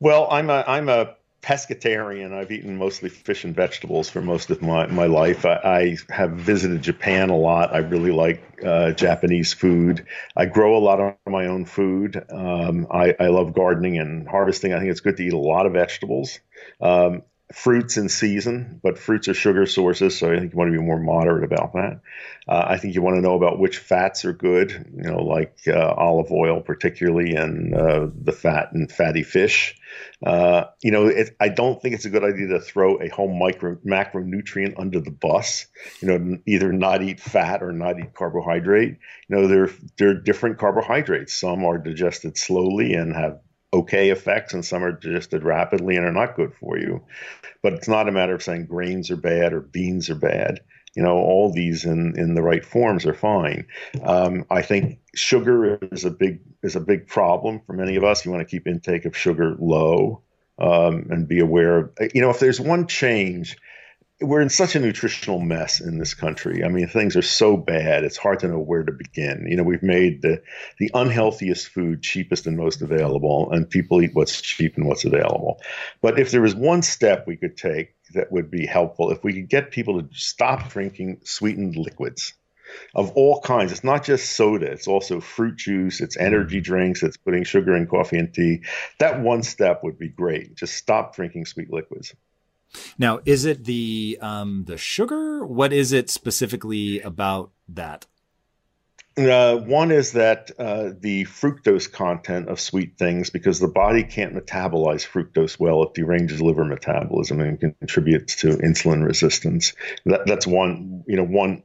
Well, I'm a I'm a pescatarian. I've eaten mostly fish and vegetables for most of my, my life. I, I have visited Japan a lot. I really like uh, Japanese food. I grow a lot of my own food. Um, I, I, love gardening and harvesting. I think it's good to eat a lot of vegetables. Um, fruits in season, but fruits are sugar sources, so I think you want to be more moderate about that. Uh, I think you want to know about which fats are good, you know, like uh, olive oil, particularly, and uh, the fat and fatty fish. Uh, you know, it, I don't think it's a good idea to throw a whole micro macronutrient under the bus. You know, either not eat fat or not eat carbohydrate. You know, there there are different carbohydrates. Some are digested slowly and have okay effects and some are digested rapidly and are not good for you. But it's not a matter of saying grains are bad or beans are bad. You know, all these in, in the right forms are fine. Um, I think sugar is a big is a big problem for many of us. You want to keep intake of sugar low um, and be aware of. You know, if there's one change we're in such a nutritional mess in this country. I mean, things are so bad; it's hard to know where to begin. You know, we've made the the unhealthiest food cheapest and most available, and people eat what's cheap and what's available. But if there was one step we could take that would be helpful, if we could get people to stop drinking sweetened liquids of all kinds. It's not just soda, it's also fruit juice, it's energy mm-hmm. drinks, it's putting sugar in coffee and tea. That one step would be great. Just stop drinking sweet liquids. Now, is it the um, the sugar? What is it specifically about that? Uh, one is that uh, the fructose content of sweet things, because the body can't metabolize fructose well, it deranges liver metabolism and contributes to insulin resistance. That, that's one, you know, one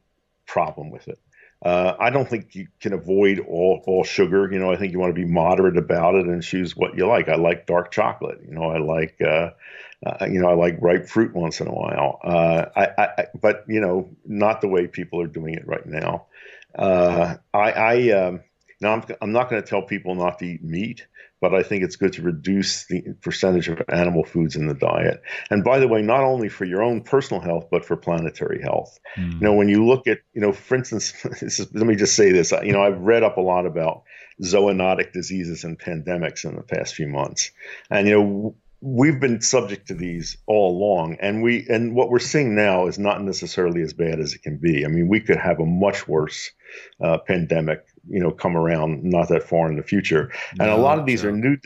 problem with it. Uh, I don't think you can avoid all, all sugar. You know, I think you want to be moderate about it and choose what you like. I like dark chocolate. You know, I like, uh, uh, you know, I like ripe fruit once in a while. Uh, I, I, but you know, not the way people are doing it right now. Uh, I, I um, now I'm, I'm not going to tell people not to eat meat but I think it's good to reduce the percentage of animal foods in the diet. And by the way, not only for your own personal health, but for planetary health. Mm. You know, when you look at, you know, for instance, is, let me just say this. You know, I've read up a lot about zoonotic diseases and pandemics in the past few months, and you know. We've been subject to these all along, and we and what we're seeing now is not necessarily as bad as it can be. I mean, we could have a much worse uh, pandemic you know come around not that far in the future. And no, a lot of these are new.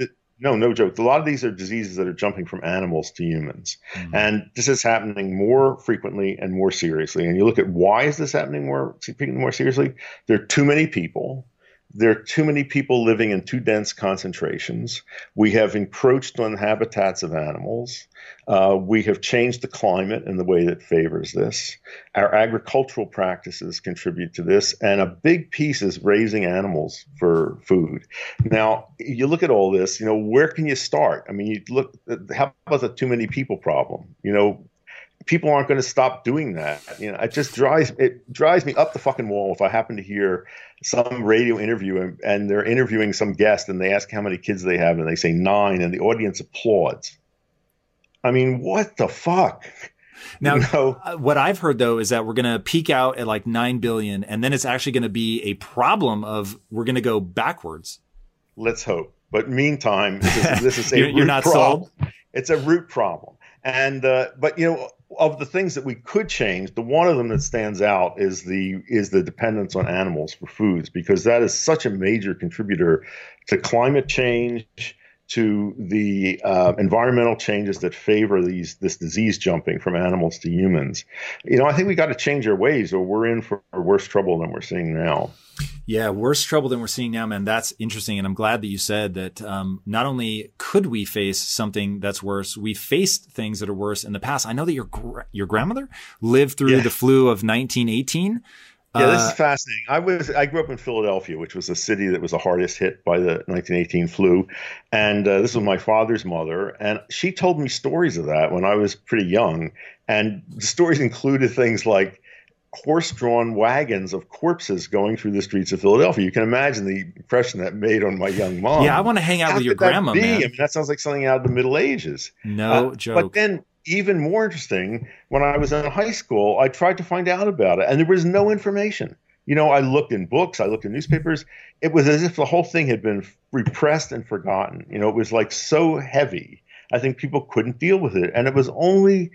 no, no joke. A lot of these are diseases that are jumping from animals to humans, mm-hmm. and this is happening more frequently and more seriously. And you look at why is this happening more more seriously? There are too many people there are too many people living in too dense concentrations. We have encroached on habitats of animals. Uh, we have changed the climate in the way that favors this. Our agricultural practices contribute to this, and a big piece is raising animals for food. Now, you look at all this, you know, where can you start? I mean, you look, how about the too many people problem? You know, people aren't going to stop doing that. You know, it just drives it drives me up the fucking wall if I happen to hear some radio interview and, and, they're interviewing some guest and they ask how many kids they have and they say nine and the audience applauds. I mean, what the fuck? Now, you know? Uh, what I've heard though is that we're going to peak out at like 9 billion and then it's actually going to be a problem of we're going to go backwards. Let's hope. But meantime, this, this is a you're, you're not problem. sold. It's a root problem. And uh, but you know, of the things that we could change, the one of them that stands out is the is the dependence on animals for foods because that is such a major contributor to climate change, to the uh, environmental changes that favor these this disease jumping from animals to humans. You know, I think we got to change our ways, or we're in for worse trouble than we're seeing now. Yeah, worse trouble than we're seeing now, man. That's interesting, and I'm glad that you said that. Um, not only could we face something that's worse, we faced things that are worse in the past. I know that your your grandmother lived through yeah. the flu of 1918. Yeah, this is uh, fascinating. I was I grew up in Philadelphia, which was a city that was the hardest hit by the 1918 flu, and uh, this was my father's mother, and she told me stories of that when I was pretty young, and the stories included things like horse-drawn wagons of corpses going through the streets of Philadelphia. You can imagine the impression that made on my young mom. Yeah, I want to hang out How with your grandma, man. I mean, that sounds like something out of the Middle Ages. No uh, joke. But then, even more interesting, when I was in high school, I tried to find out about it, and there was no information. You know, I looked in books, I looked in newspapers. It was as if the whole thing had been repressed and forgotten. You know, it was like so heavy. I think people couldn't deal with it, and it was only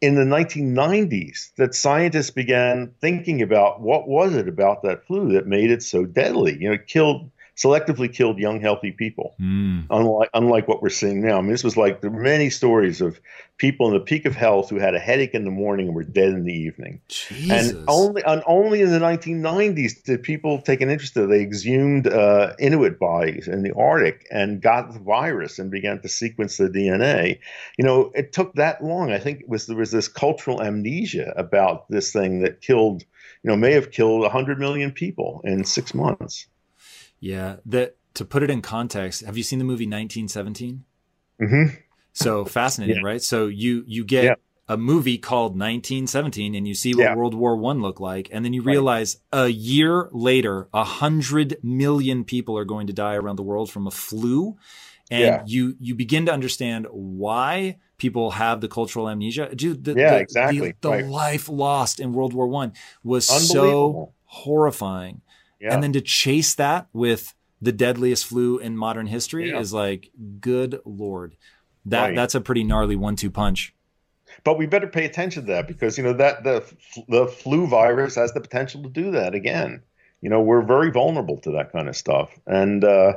in the 1990s that scientists began thinking about what was it about that flu that made it so deadly. You know, it killed selectively killed young, healthy people, mm. unlike unlike what we're seeing now. I mean, this was like there are many stories of people in the peak of health who had a headache in the morning and were dead in the evening. Jesus. And only and only in the 1990s did people take an interest. They exhumed uh, Inuit bodies in the Arctic and got the virus and began to sequence the DNA. You know, it took that long. I think it was there was this cultural amnesia about this thing that killed. You know, may have killed 100 million people in six months. Yeah, that to put it in context, have you seen the movie 1917? Mm-hmm. So fascinating, yeah. right? So you you get yeah. a movie called 1917, and you see what yeah. World War One looked like, and then you realize right. a year later, a hundred million people are going to die around the world from a flu, and you you begin to understand why people have the cultural amnesia. Dude, the, yeah, the, exactly. The, the right. life lost in World War One was so horrifying, and then to chase that with the deadliest flu in modern history is like, good lord that right. that's a pretty gnarly one-two punch. But we better pay attention to that because you know that the the flu virus has the potential to do that again. You know, we're very vulnerable to that kind of stuff, and uh,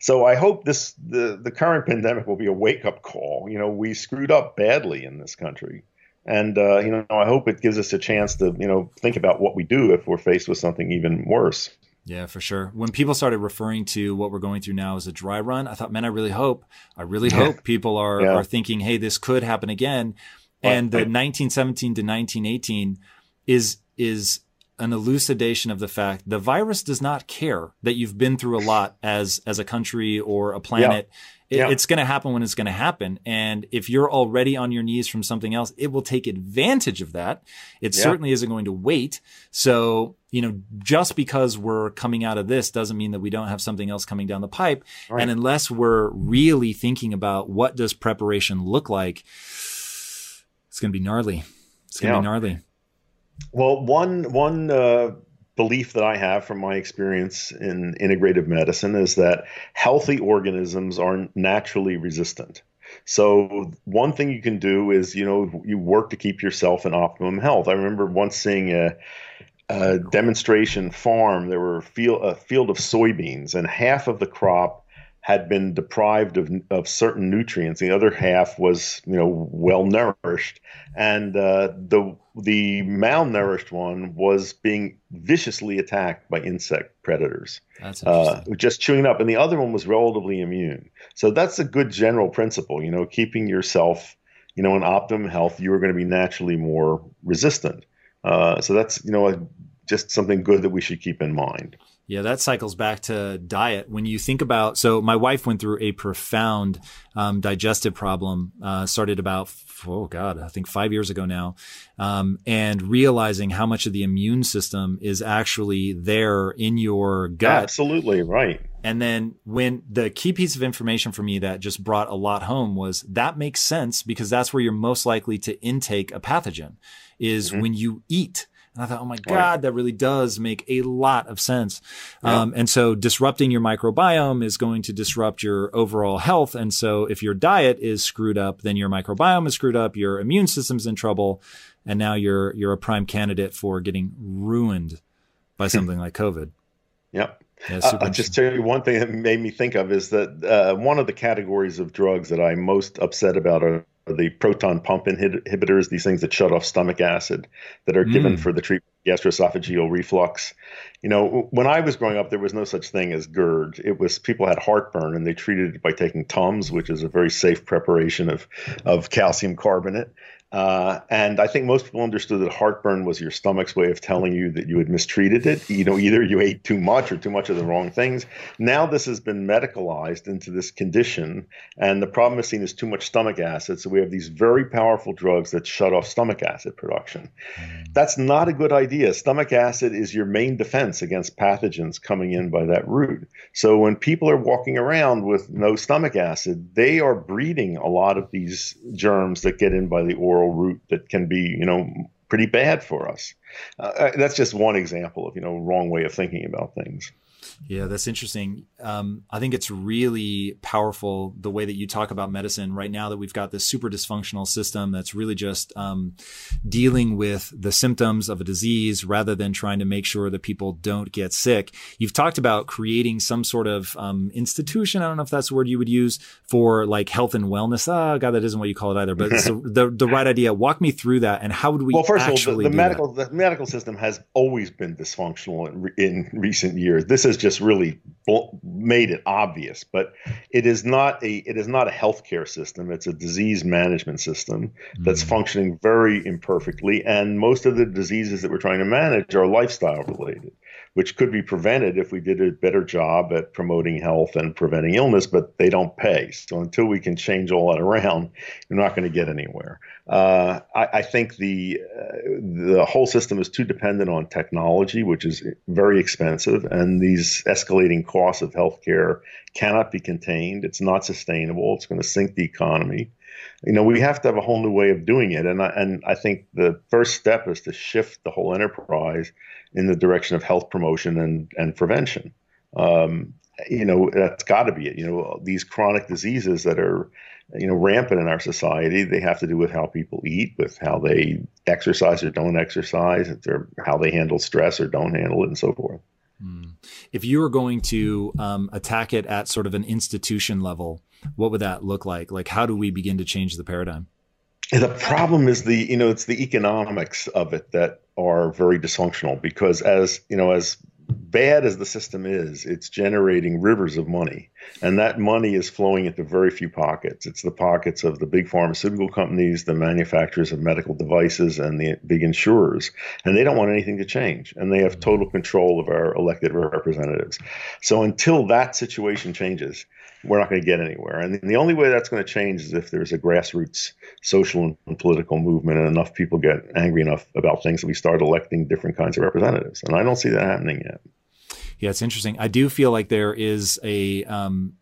so I hope this the the current pandemic will be a wake up call. You know, we screwed up badly in this country, and uh, you know, I hope it gives us a chance to you know think about what we do if we're faced with something even worse. Yeah, for sure. When people started referring to what we're going through now as a dry run, I thought, man, I really hope, I really hope people are yeah. are thinking, hey, this could happen again. And the 1917 to 1918 is is an elucidation of the fact the virus does not care that you've been through a lot as as a country or a planet. Yeah. It, yeah. It's going to happen when it's going to happen. And if you're already on your knees from something else, it will take advantage of that. It yeah. certainly isn't going to wait. So, you know, just because we're coming out of this doesn't mean that we don't have something else coming down the pipe. Right. And unless we're really thinking about what does preparation look like, it's going to be gnarly. It's going to yeah. be gnarly. Well, one one uh, belief that I have from my experience in integrative medicine is that healthy organisms are naturally resistant. So one thing you can do is, you know, you work to keep yourself in optimum health. I remember once seeing a, a demonstration farm. There were field, a field of soybeans, and half of the crop had been deprived of, of certain nutrients. The other half was, you know, well nourished, and uh, the the malnourished one was being viciously attacked by insect predators. That's uh, just chewing up, and the other one was relatively immune. So that's a good general principle. You know, keeping yourself, you know, in optimum health, you are going to be naturally more resistant. Uh, so that's you know a, just something good that we should keep in mind. Yeah, that cycles back to diet. When you think about, so my wife went through a profound um, digestive problem, uh, started about, oh God, I think five years ago now. Um, and realizing how much of the immune system is actually there in your gut. Absolutely, right. And then when the key piece of information for me that just brought a lot home was that makes sense because that's where you're most likely to intake a pathogen is mm-hmm. when you eat and I thought, oh my God, that really does make a lot of sense. Yeah. Um, and so disrupting your microbiome is going to disrupt your overall health. And so if your diet is screwed up, then your microbiome is screwed up, your immune system's in trouble. And now you're, you're a prime candidate for getting ruined by something like COVID. Yep. Yeah, I'll just tell you one thing that made me think of is that uh, one of the categories of drugs that I'm most upset about are the proton pump inhibitors, these things that shut off stomach acid that are given mm. for the treatment of gastroesophageal reflux. You know, when I was growing up, there was no such thing as GERD. It was people had heartburn and they treated it by taking Tums, which is a very safe preparation of, of calcium carbonate. Uh, and I think most people understood that heartburn was your stomach's way of telling you that you had mistreated it. You know, either you ate too much or too much of the wrong things. Now this has been medicalized into this condition, and the problem is seen as too much stomach acid. So we have these very powerful drugs that shut off stomach acid production. Mm. That's not a good idea. Stomach acid is your main defense against pathogens coming in by that route. So when people are walking around with no stomach acid, they are breeding a lot of these germs that get in by the oral route that can be, you know, pretty bad for us. Uh, uh, that's just one example of, you know, wrong way of thinking about things. Yeah, that's interesting. Um, I think it's really powerful the way that you talk about medicine right now that we've got this super dysfunctional system that's really just um, dealing with the symptoms of a disease rather than trying to make sure that people don't get sick. You've talked about creating some sort of um, institution. I don't know if that's the word you would use for like health and wellness. Oh, God, that isn't what you call it either, but it's the, the right idea. Walk me through that and how would we? Well, first of all, the, the medical that? the medical system has always been dysfunctional in, in recent years. This is just really made it obvious, but it is not a it is not a healthcare system. It's a disease management system that's mm functioning very imperfectly, and most of the diseases that we're trying to manage are lifestyle related. Which could be prevented if we did a better job at promoting health and preventing illness, but they don't pay. So until we can change all that around, you're not going to get anywhere. Uh, I, I, think the uh, the whole system is too dependent on technology, which is very expensive, and these escalating costs of healthcare cannot be contained. It's not sustainable. It's going to sink the economy you know, we have to have a whole new way of doing it. And I, and I think the first step is to shift the whole enterprise in the direction of health promotion and, and prevention. Um, you know, that's got to be it. You know, these chronic diseases that are, you know, rampant in our society, they have to do with how people eat, with how they exercise or don't exercise, how they handle stress or don't handle it, and so forth. Hmm. If you were going to um, attack it at sort of an institution level, what would that look like? Like, how do we begin to change the paradigm? The problem is the you know it's the economics of it that are very dysfunctional because as you know as bad as the system is, it's generating rivers of money. And that money is flowing into very few pockets. It's the pockets of the big pharmaceutical companies, the manufacturers of medical devices, and the big insurers. And they don't want anything to change. And they have total control of our elected representatives. So until that situation changes, we're not going to get anywhere. And the only way that's going to change is if there's a grassroots social and political movement and enough people get angry enough about things that we start electing different kinds of representatives. And I don't see that happening yet. Yeah, it's interesting. I do feel like there is a um,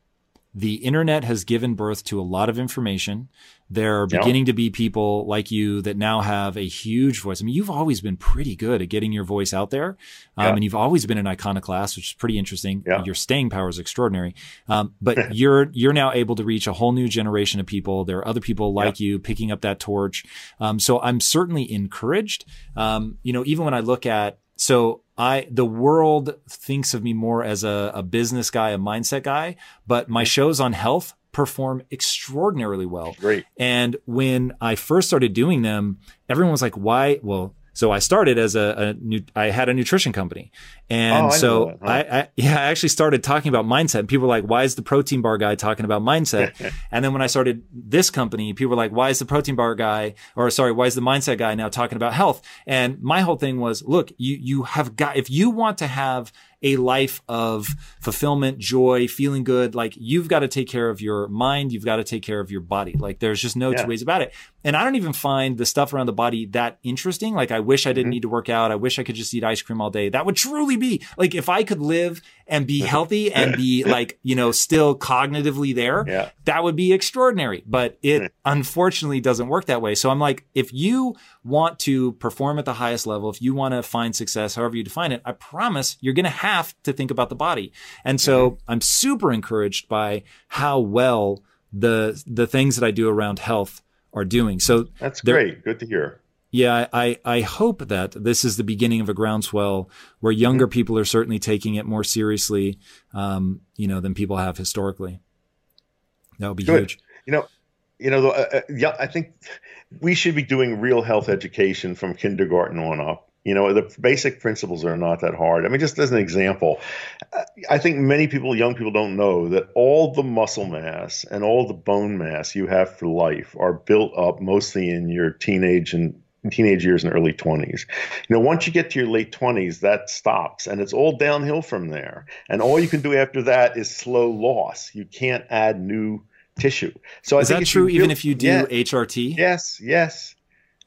the internet has given birth to a lot of information. There are beginning to be people like you that now have a huge voice. I mean, you've always been pretty good at getting your voice out there. Um, yeah. and you've always been an iconoclast, which is pretty interesting. Yeah. Your staying power is extraordinary. Um, but you're, you're now able to reach a whole new generation of people. There are other people like you picking up that torch. Um, so I'm certainly encouraged. Um, you know, even when I look at, so I the world thinks of me more as a, a business guy, a mindset guy, but my shows on health perform extraordinarily well. Great. And when I first started doing them, everyone was like, why? Well, so I started as a, a I had a nutrition company. And oh, I so huh? I, I, yeah, I actually started talking about mindset and people were like, why is the protein bar guy talking about mindset? and then when I started this company, people were like, why is the protein bar guy or sorry, why is the mindset guy now talking about health? And my whole thing was, look, you, you have got, if you want to have a life of fulfillment, joy, feeling good. Like you've got to take care of your mind. You've got to take care of your body. Like there's just no yeah. two ways about it. And I don't even find the stuff around the body that interesting. Like I wish I didn't mm-hmm. need to work out. I wish I could just eat ice cream all day. That would truly be like if I could live and be healthy and be like, you know, still cognitively there, yeah. that would be extraordinary. But it unfortunately doesn't work that way. So I'm like, if you want to perform at the highest level, if you want to find success, however you define it, I promise you're going to have to think about the body. And so. I'm super encouraged by how well the, the things that I do around health are doing. So that's great. Good to hear. Yeah, I, I hope that this is the beginning of a groundswell where younger mm-hmm. people are certainly taking it more seriously, um, you know, than people have historically. That would be Good. huge. You know, you know, uh, uh, yeah, I think we should be doing real health education from kindergarten on up. You know, the basic principles are not that hard. I mean, just as an example, I think many people, young people, don't know that all the muscle mass and all the bone mass you have for life are built up mostly in your teenage and teenage years and early 20s. You know, once you get to your late 20s, that stops and it's all downhill from there. And all you can do after that is slow loss. You can't add new tissue. So is that true even if you do yeah, HRT? Yes, yes,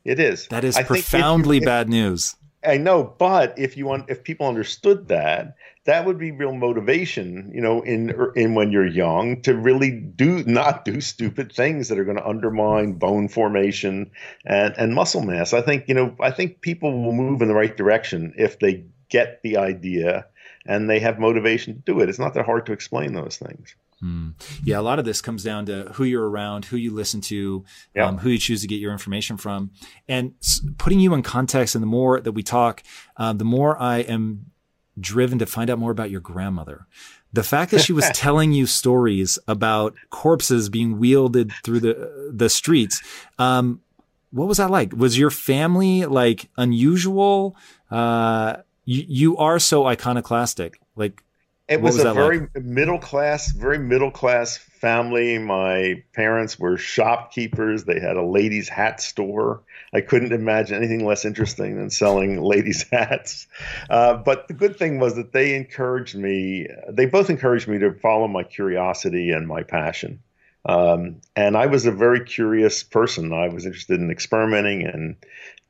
it is. That is I profoundly you, bad news. I know, but if you want, if people understood that, that would be real motivation, you know, in in when you're young to really do not do stupid things that are going to undermine bone formation and and muscle mass. I think you know, I think people will move in the right direction if they get the idea and they have motivation to do it. It's not that hard to explain those things. Hmm. Yeah, a lot of this comes down to who you're around, who you listen to, yeah. um, who you choose to get your information from, and putting you in context. And the more that we talk, uh, the more I am driven to find out more about your grandmother. The fact that she was telling you stories about corpses being wielded through the the streets. Um, what was that like? Was your family like unusual? Uh, you, you are so iconoclastic. Like, It was, was, a very like? middle class, very middle class family. My parents were shopkeepers. They had a ladies' hat store. I couldn't imagine anything less interesting than selling ladies' hats. Uh, but the good thing was that they encouraged me. They both encouraged me to follow my curiosity and my passion. Um, and I was a very curious person. I was interested in experimenting and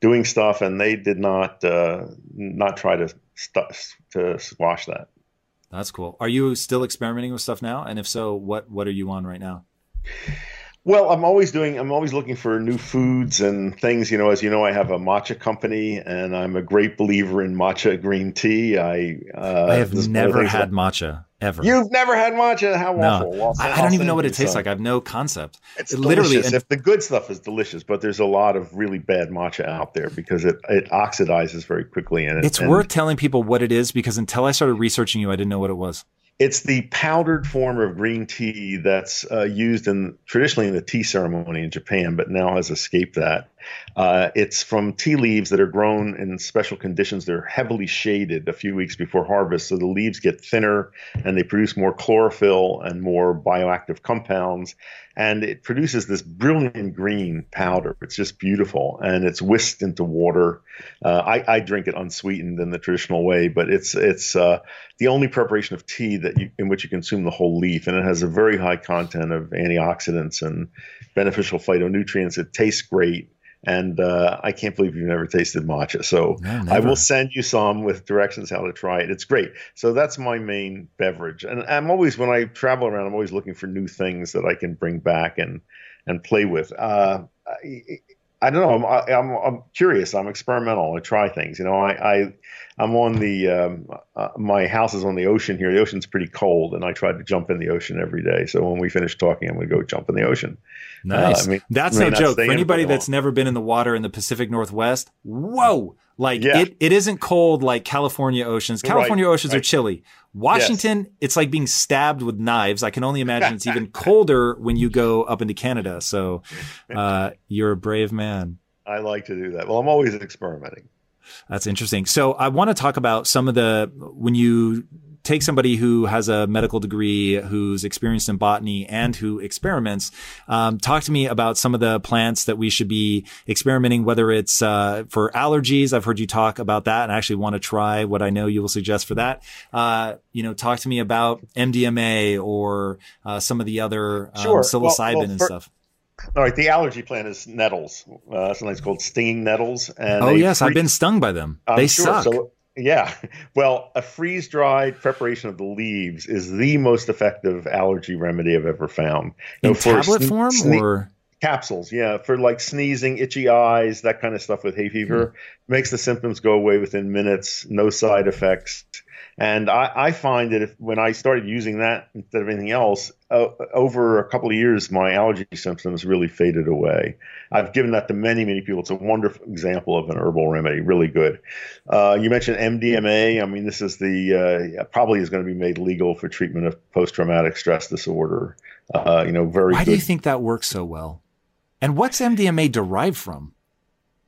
doing stuff, and they did not uh, not try to st- to squash that. That's cool. Are you still experimenting with stuff now? And if so, what what are you on right now? Well, I'm always doing. I'm always looking for new foods and things. You know, as you know, I have a matcha company, and I'm a great believer in matcha green tea. I uh, I have never had matcha ever. You've never had matcha? How no. awful! Well, I, I, don't even know what it tastes like. I have no concept. It's it literally. And, if the good stuff is delicious, but there's a lot of really bad matcha out there because it it oxidizes very quickly, and it, it's and, worth telling people what it is because until I started researching you, I didn't know what it was. It's the powdered form of green tea that's uh, used in traditionally in the tea ceremony in Japan, but now has escaped that. Uh, it's from tea leaves that are grown in special conditions. They're heavily shaded a few weeks before harvest, so the leaves get thinner and they produce more chlorophyll and more bioactive compounds and it produces this brilliant green powder. It's just beautiful, and it's whisked into water. Uh, I, I, drink it unsweetened in the traditional way, but it's it's uh, the only preparation of tea that you, in which you consume the whole leaf, and it has a very high content of antioxidants and beneficial phytonutrients. It tastes great and uh, I can't believe you've never tasted matcha. So no, I will send you some with directions how to try it. It's great. So that's my main beverage, and I'm always when I travel around, I'm always looking for new things that I can bring back and and play with. Uh, I, I, don't know. I'm, I'm, I'm curious. I'm experimental. I try things. You know, I, I I'm on the um, uh, my house is on the ocean here. The ocean's pretty cold, and I try to jump in the ocean every day. So when we finish talking, I'm going to go jump in the ocean. Nice. Uh, I mean, That's no joke. For anybody that's never been in the water in the Pacific Northwest, whoa! Like yeah. it, it isn't cold like California oceans. California right, oceans right. are chilly. Washington, yes. it's like being stabbed with knives. I can only imagine it's even colder when you go up into Canada. So, uh, you're a brave man. I like to do that. Well, I'm always experimenting. That's interesting. So I want to talk about some of the when you take somebody who has a medical degree, who's experienced in botany and who experiments. Um, talk to me about some of the plants that we should be experimenting, whether it's uh, for allergies. I've heard you talk about that and I actually want to try what I know you will suggest for that. Uh, you know, talk to me about MDMA or uh, some of the other um, sure. psilocybin well, well, and for- stuff. All right, the allergy plant is nettles. Uh, sometimes called stinging nettles. And oh yes, I've been stung by them. I'm they sure. suck. So yeah. Well, a freeze dried preparation of the leaves is the most effective allergy remedy I've ever found. In know, tablet sne- form sne- or capsules? Yeah, for like sneezing, itchy eyes, that kind of stuff with hay fever. Mm-hmm. Makes the symptoms go away within minutes, no side effects. And I, I find that if when I started using that instead of anything else, uh, over a couple of years, my allergy symptoms really faded away. I've given that to many, many people. It's a wonderful example of an herbal remedy, really good. Uh, you mentioned MDMA. I mean, this is the uh, probably is going to be made legal for treatment of post traumatic stress disorder. Uh, you know, very. Why good. do you think that works so well? And what's MDMA derived from?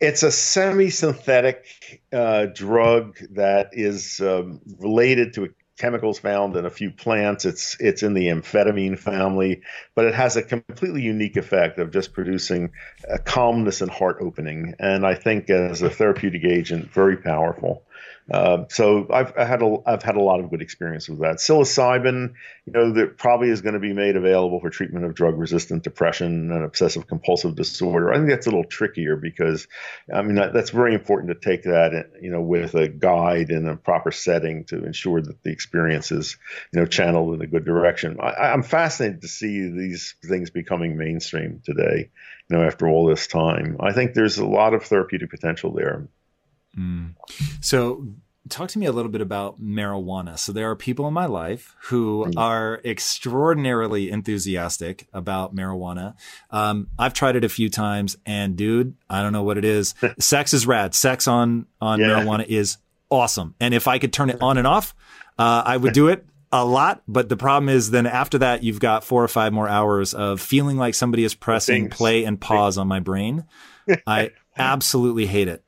It's a semi-synthetic uh, drug that is um, related to chemicals found in a few plants. It's it's in the amphetamine family, but it has a completely unique effect of just producing a calmness and heart opening. And I think as a therapeutic agent, very powerful. Uh, so I've I had a I've had a lot of good experience with that. Psilocybin, you know, that probably is going to be made available for treatment of drug resistant depression and obsessive compulsive disorder. I think that's a little trickier because, I mean, that, that's very important to take that, you know, with a guide in a proper setting to ensure that the experience is, you know, channeled in a good direction. I, I'm fascinated to see these things becoming mainstream today. You know, after all this time, I think there's a lot of therapeutic potential there. Mm. So, talk to me a little bit about marijuana. So, there are people in my life who mm. are extraordinarily enthusiastic about marijuana. Um, I've tried it a few times, and dude, I don't know what it is. Sex is rad. Sex on on yeah. marijuana is awesome. And if I could turn it on and off, uh, I would do it a lot, but the problem is then after that, you've got four or five more hours of feeling like somebody is pressing Things. play and pause on my brain. I absolutely hate it.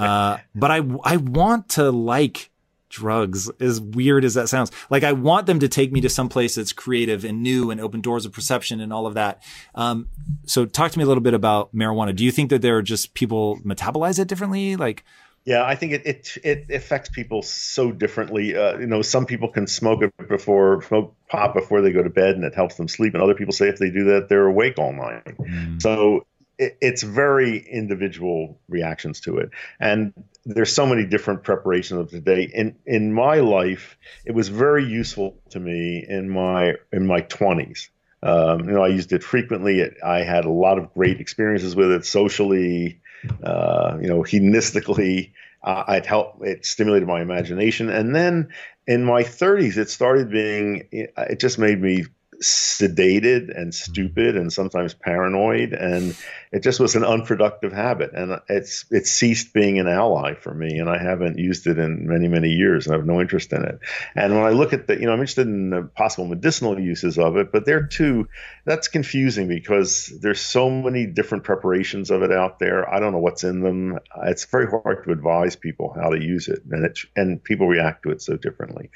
Uh, but I, I want to like drugs as weird as that sounds like i want them to take me to some place that's creative and new and open doors of perception and all of that um, so talk to me a little bit about marijuana do you think that there are just people metabolize it differently like yeah, I think it it, it affects people so differently. Uh, you know, some people can smoke it before smoke pot before they go to bed, and it helps them sleep. And other people say if they do that, they're awake all night. Mm. So it, it's very individual reactions to it, and there's so many different preparations of today. In in my life, it was very useful to me in my in my 20s. Um, you know, I used it frequently. It, I had a lot of great experiences with it socially, uh, you know, hedonistically. Uh, it helped. It stimulated my imagination, and then in my 30s, it started being. It just made me sedated and mm-hmm. stupid and sometimes paranoid and it just was an unproductive habit. And it's it ceased being an ally for me and I haven't used it in many many years and I have no interest in it. And when I look at the you know I'm interested in the possible medicinal uses of it but there too that's confusing because there's so many different preparations of it out there. I don't know what's in them. It's very hard to advise people how to use it and it and people react to it so differently.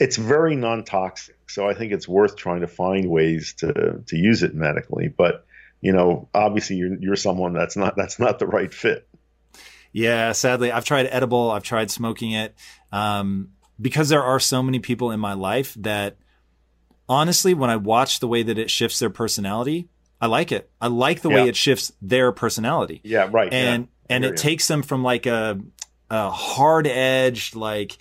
It's very non-toxic so I think it's worth trying to find ways to to use it medically. But you know, obviously you're you're someone that's not that's not the right fit. Yeah, sadly, I've tried edible. I've tried smoking it. Um, because there are so many people in my life that honestly, when I watch the way that it shifts their personality, I like it. I like the yeah. way it shifts their personality. Yeah, right. And yeah. and it takes them from like a a hard edged like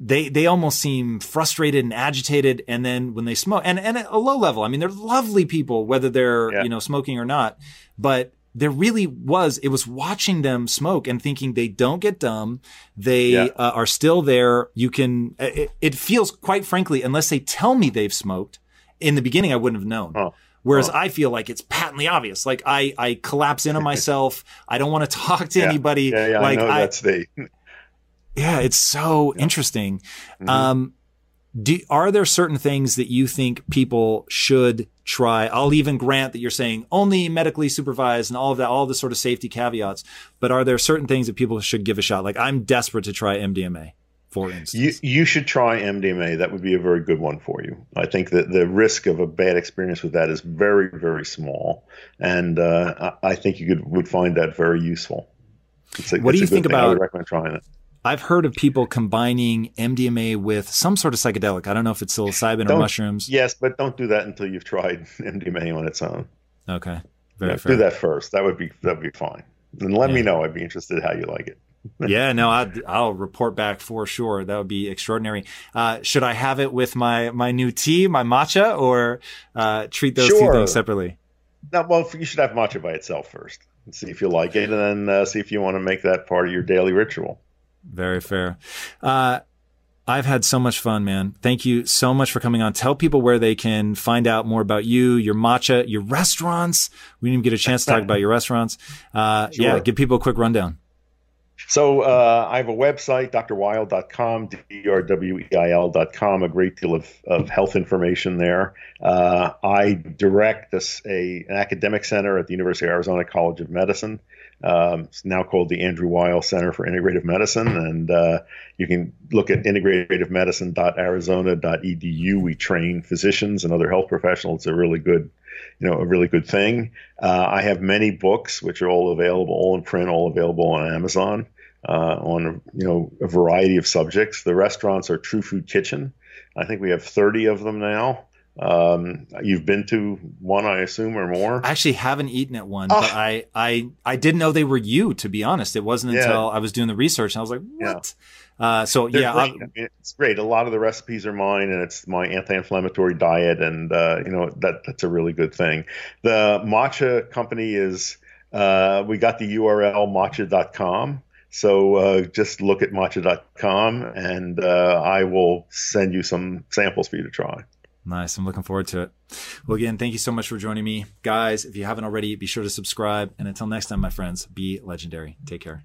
they they almost seem frustrated and agitated and then when they smoke and and at a low level i mean they're lovely people whether they're yeah. you know smoking or not but there really was it was watching them smoke and thinking they don't get dumb they yeah. uh, are still there you can it, it, feels quite frankly unless they tell me they've smoked in the beginning i wouldn't have known oh. Whereas oh. I feel like it's patently obvious. Like I, I collapse into myself. I don't want to talk to yeah. anybody. Yeah, yeah, like I know I, that's the yeah, it's so yeah. interesting. Mm-hmm. Um, do, are there certain things that you think people should try? I'll even grant that you're saying only medically supervised and all of that, all the sort of safety caveats. But are there certain things that people should give a shot? Like I'm desperate to try MDMA, for instance. You, you should try MDMA. That would be a very good one for you. I think that the risk of a bad experience with that is very, very small, and uh, I think you could would find that very useful. What do you think about? I would recommend trying it. I've heard of people combining MDMA with some sort of psychedelic. I don't know if it's psilocybin don't, or mushrooms. Yes, but don't do that until you've tried MDMA on its own. Okay, very yeah, fair. Do that first. That would be that would be fine. And let yeah. me know. I'd be interested how you like it. yeah, no, i will report back for sure. That would be extraordinary. Uh, should I have it with my my new tea, my matcha, or uh, treat those sure. two things separately? No, well, you should have matcha by itself first and see if you like it, and then uh, see if you want to make that part of your daily ritual. Very fair. Uh, I've had so much fun, man. Thank you so much for coming on. Tell people where they can find out more about you, your matcha, your restaurants. We didn't even get a chance to talk about your restaurants. Uh, sure. Yeah, give people a quick rundown. So uh, I have a website, drweil.com, D-R-W-E-I-L.com, a great deal of, of health information there. Uh, I direct this, a, an academic center at the University of Arizona College of Medicine. Um, it's now called the Andrew Weil Center for Integrative Medicine, and uh, you can look at integrativemedicine.arizona.edu. We train physicians and other health professionals. It's a really good, you know, a really good thing. Uh, I have many books which are all available, all in print, all available on Amazon. Uh, on you know a variety of subjects. The restaurants are True Food Kitchen. I think we have 30 of them now. Um, you've been to one, I assume, or more. I actually haven't eaten at one, oh. but I, I, I didn't know they were you. To be honest, it wasn't yeah. until I was doing the research and I was like, "What?" Yeah. Uh, so They're yeah, I mean, it's great. A lot of the recipes are mine, and it's my anti-inflammatory diet, and uh, you know that that's a really good thing. The matcha company is uh, we got the URL matcha.com. So uh, just look at matcha.com, and uh, I will send you some samples for you to try. Nice. I'm looking forward to it. Well, again, thank you so much for joining me. Guys, if you haven't already, be sure to subscribe. And until next time, my friends, be legendary. Take care.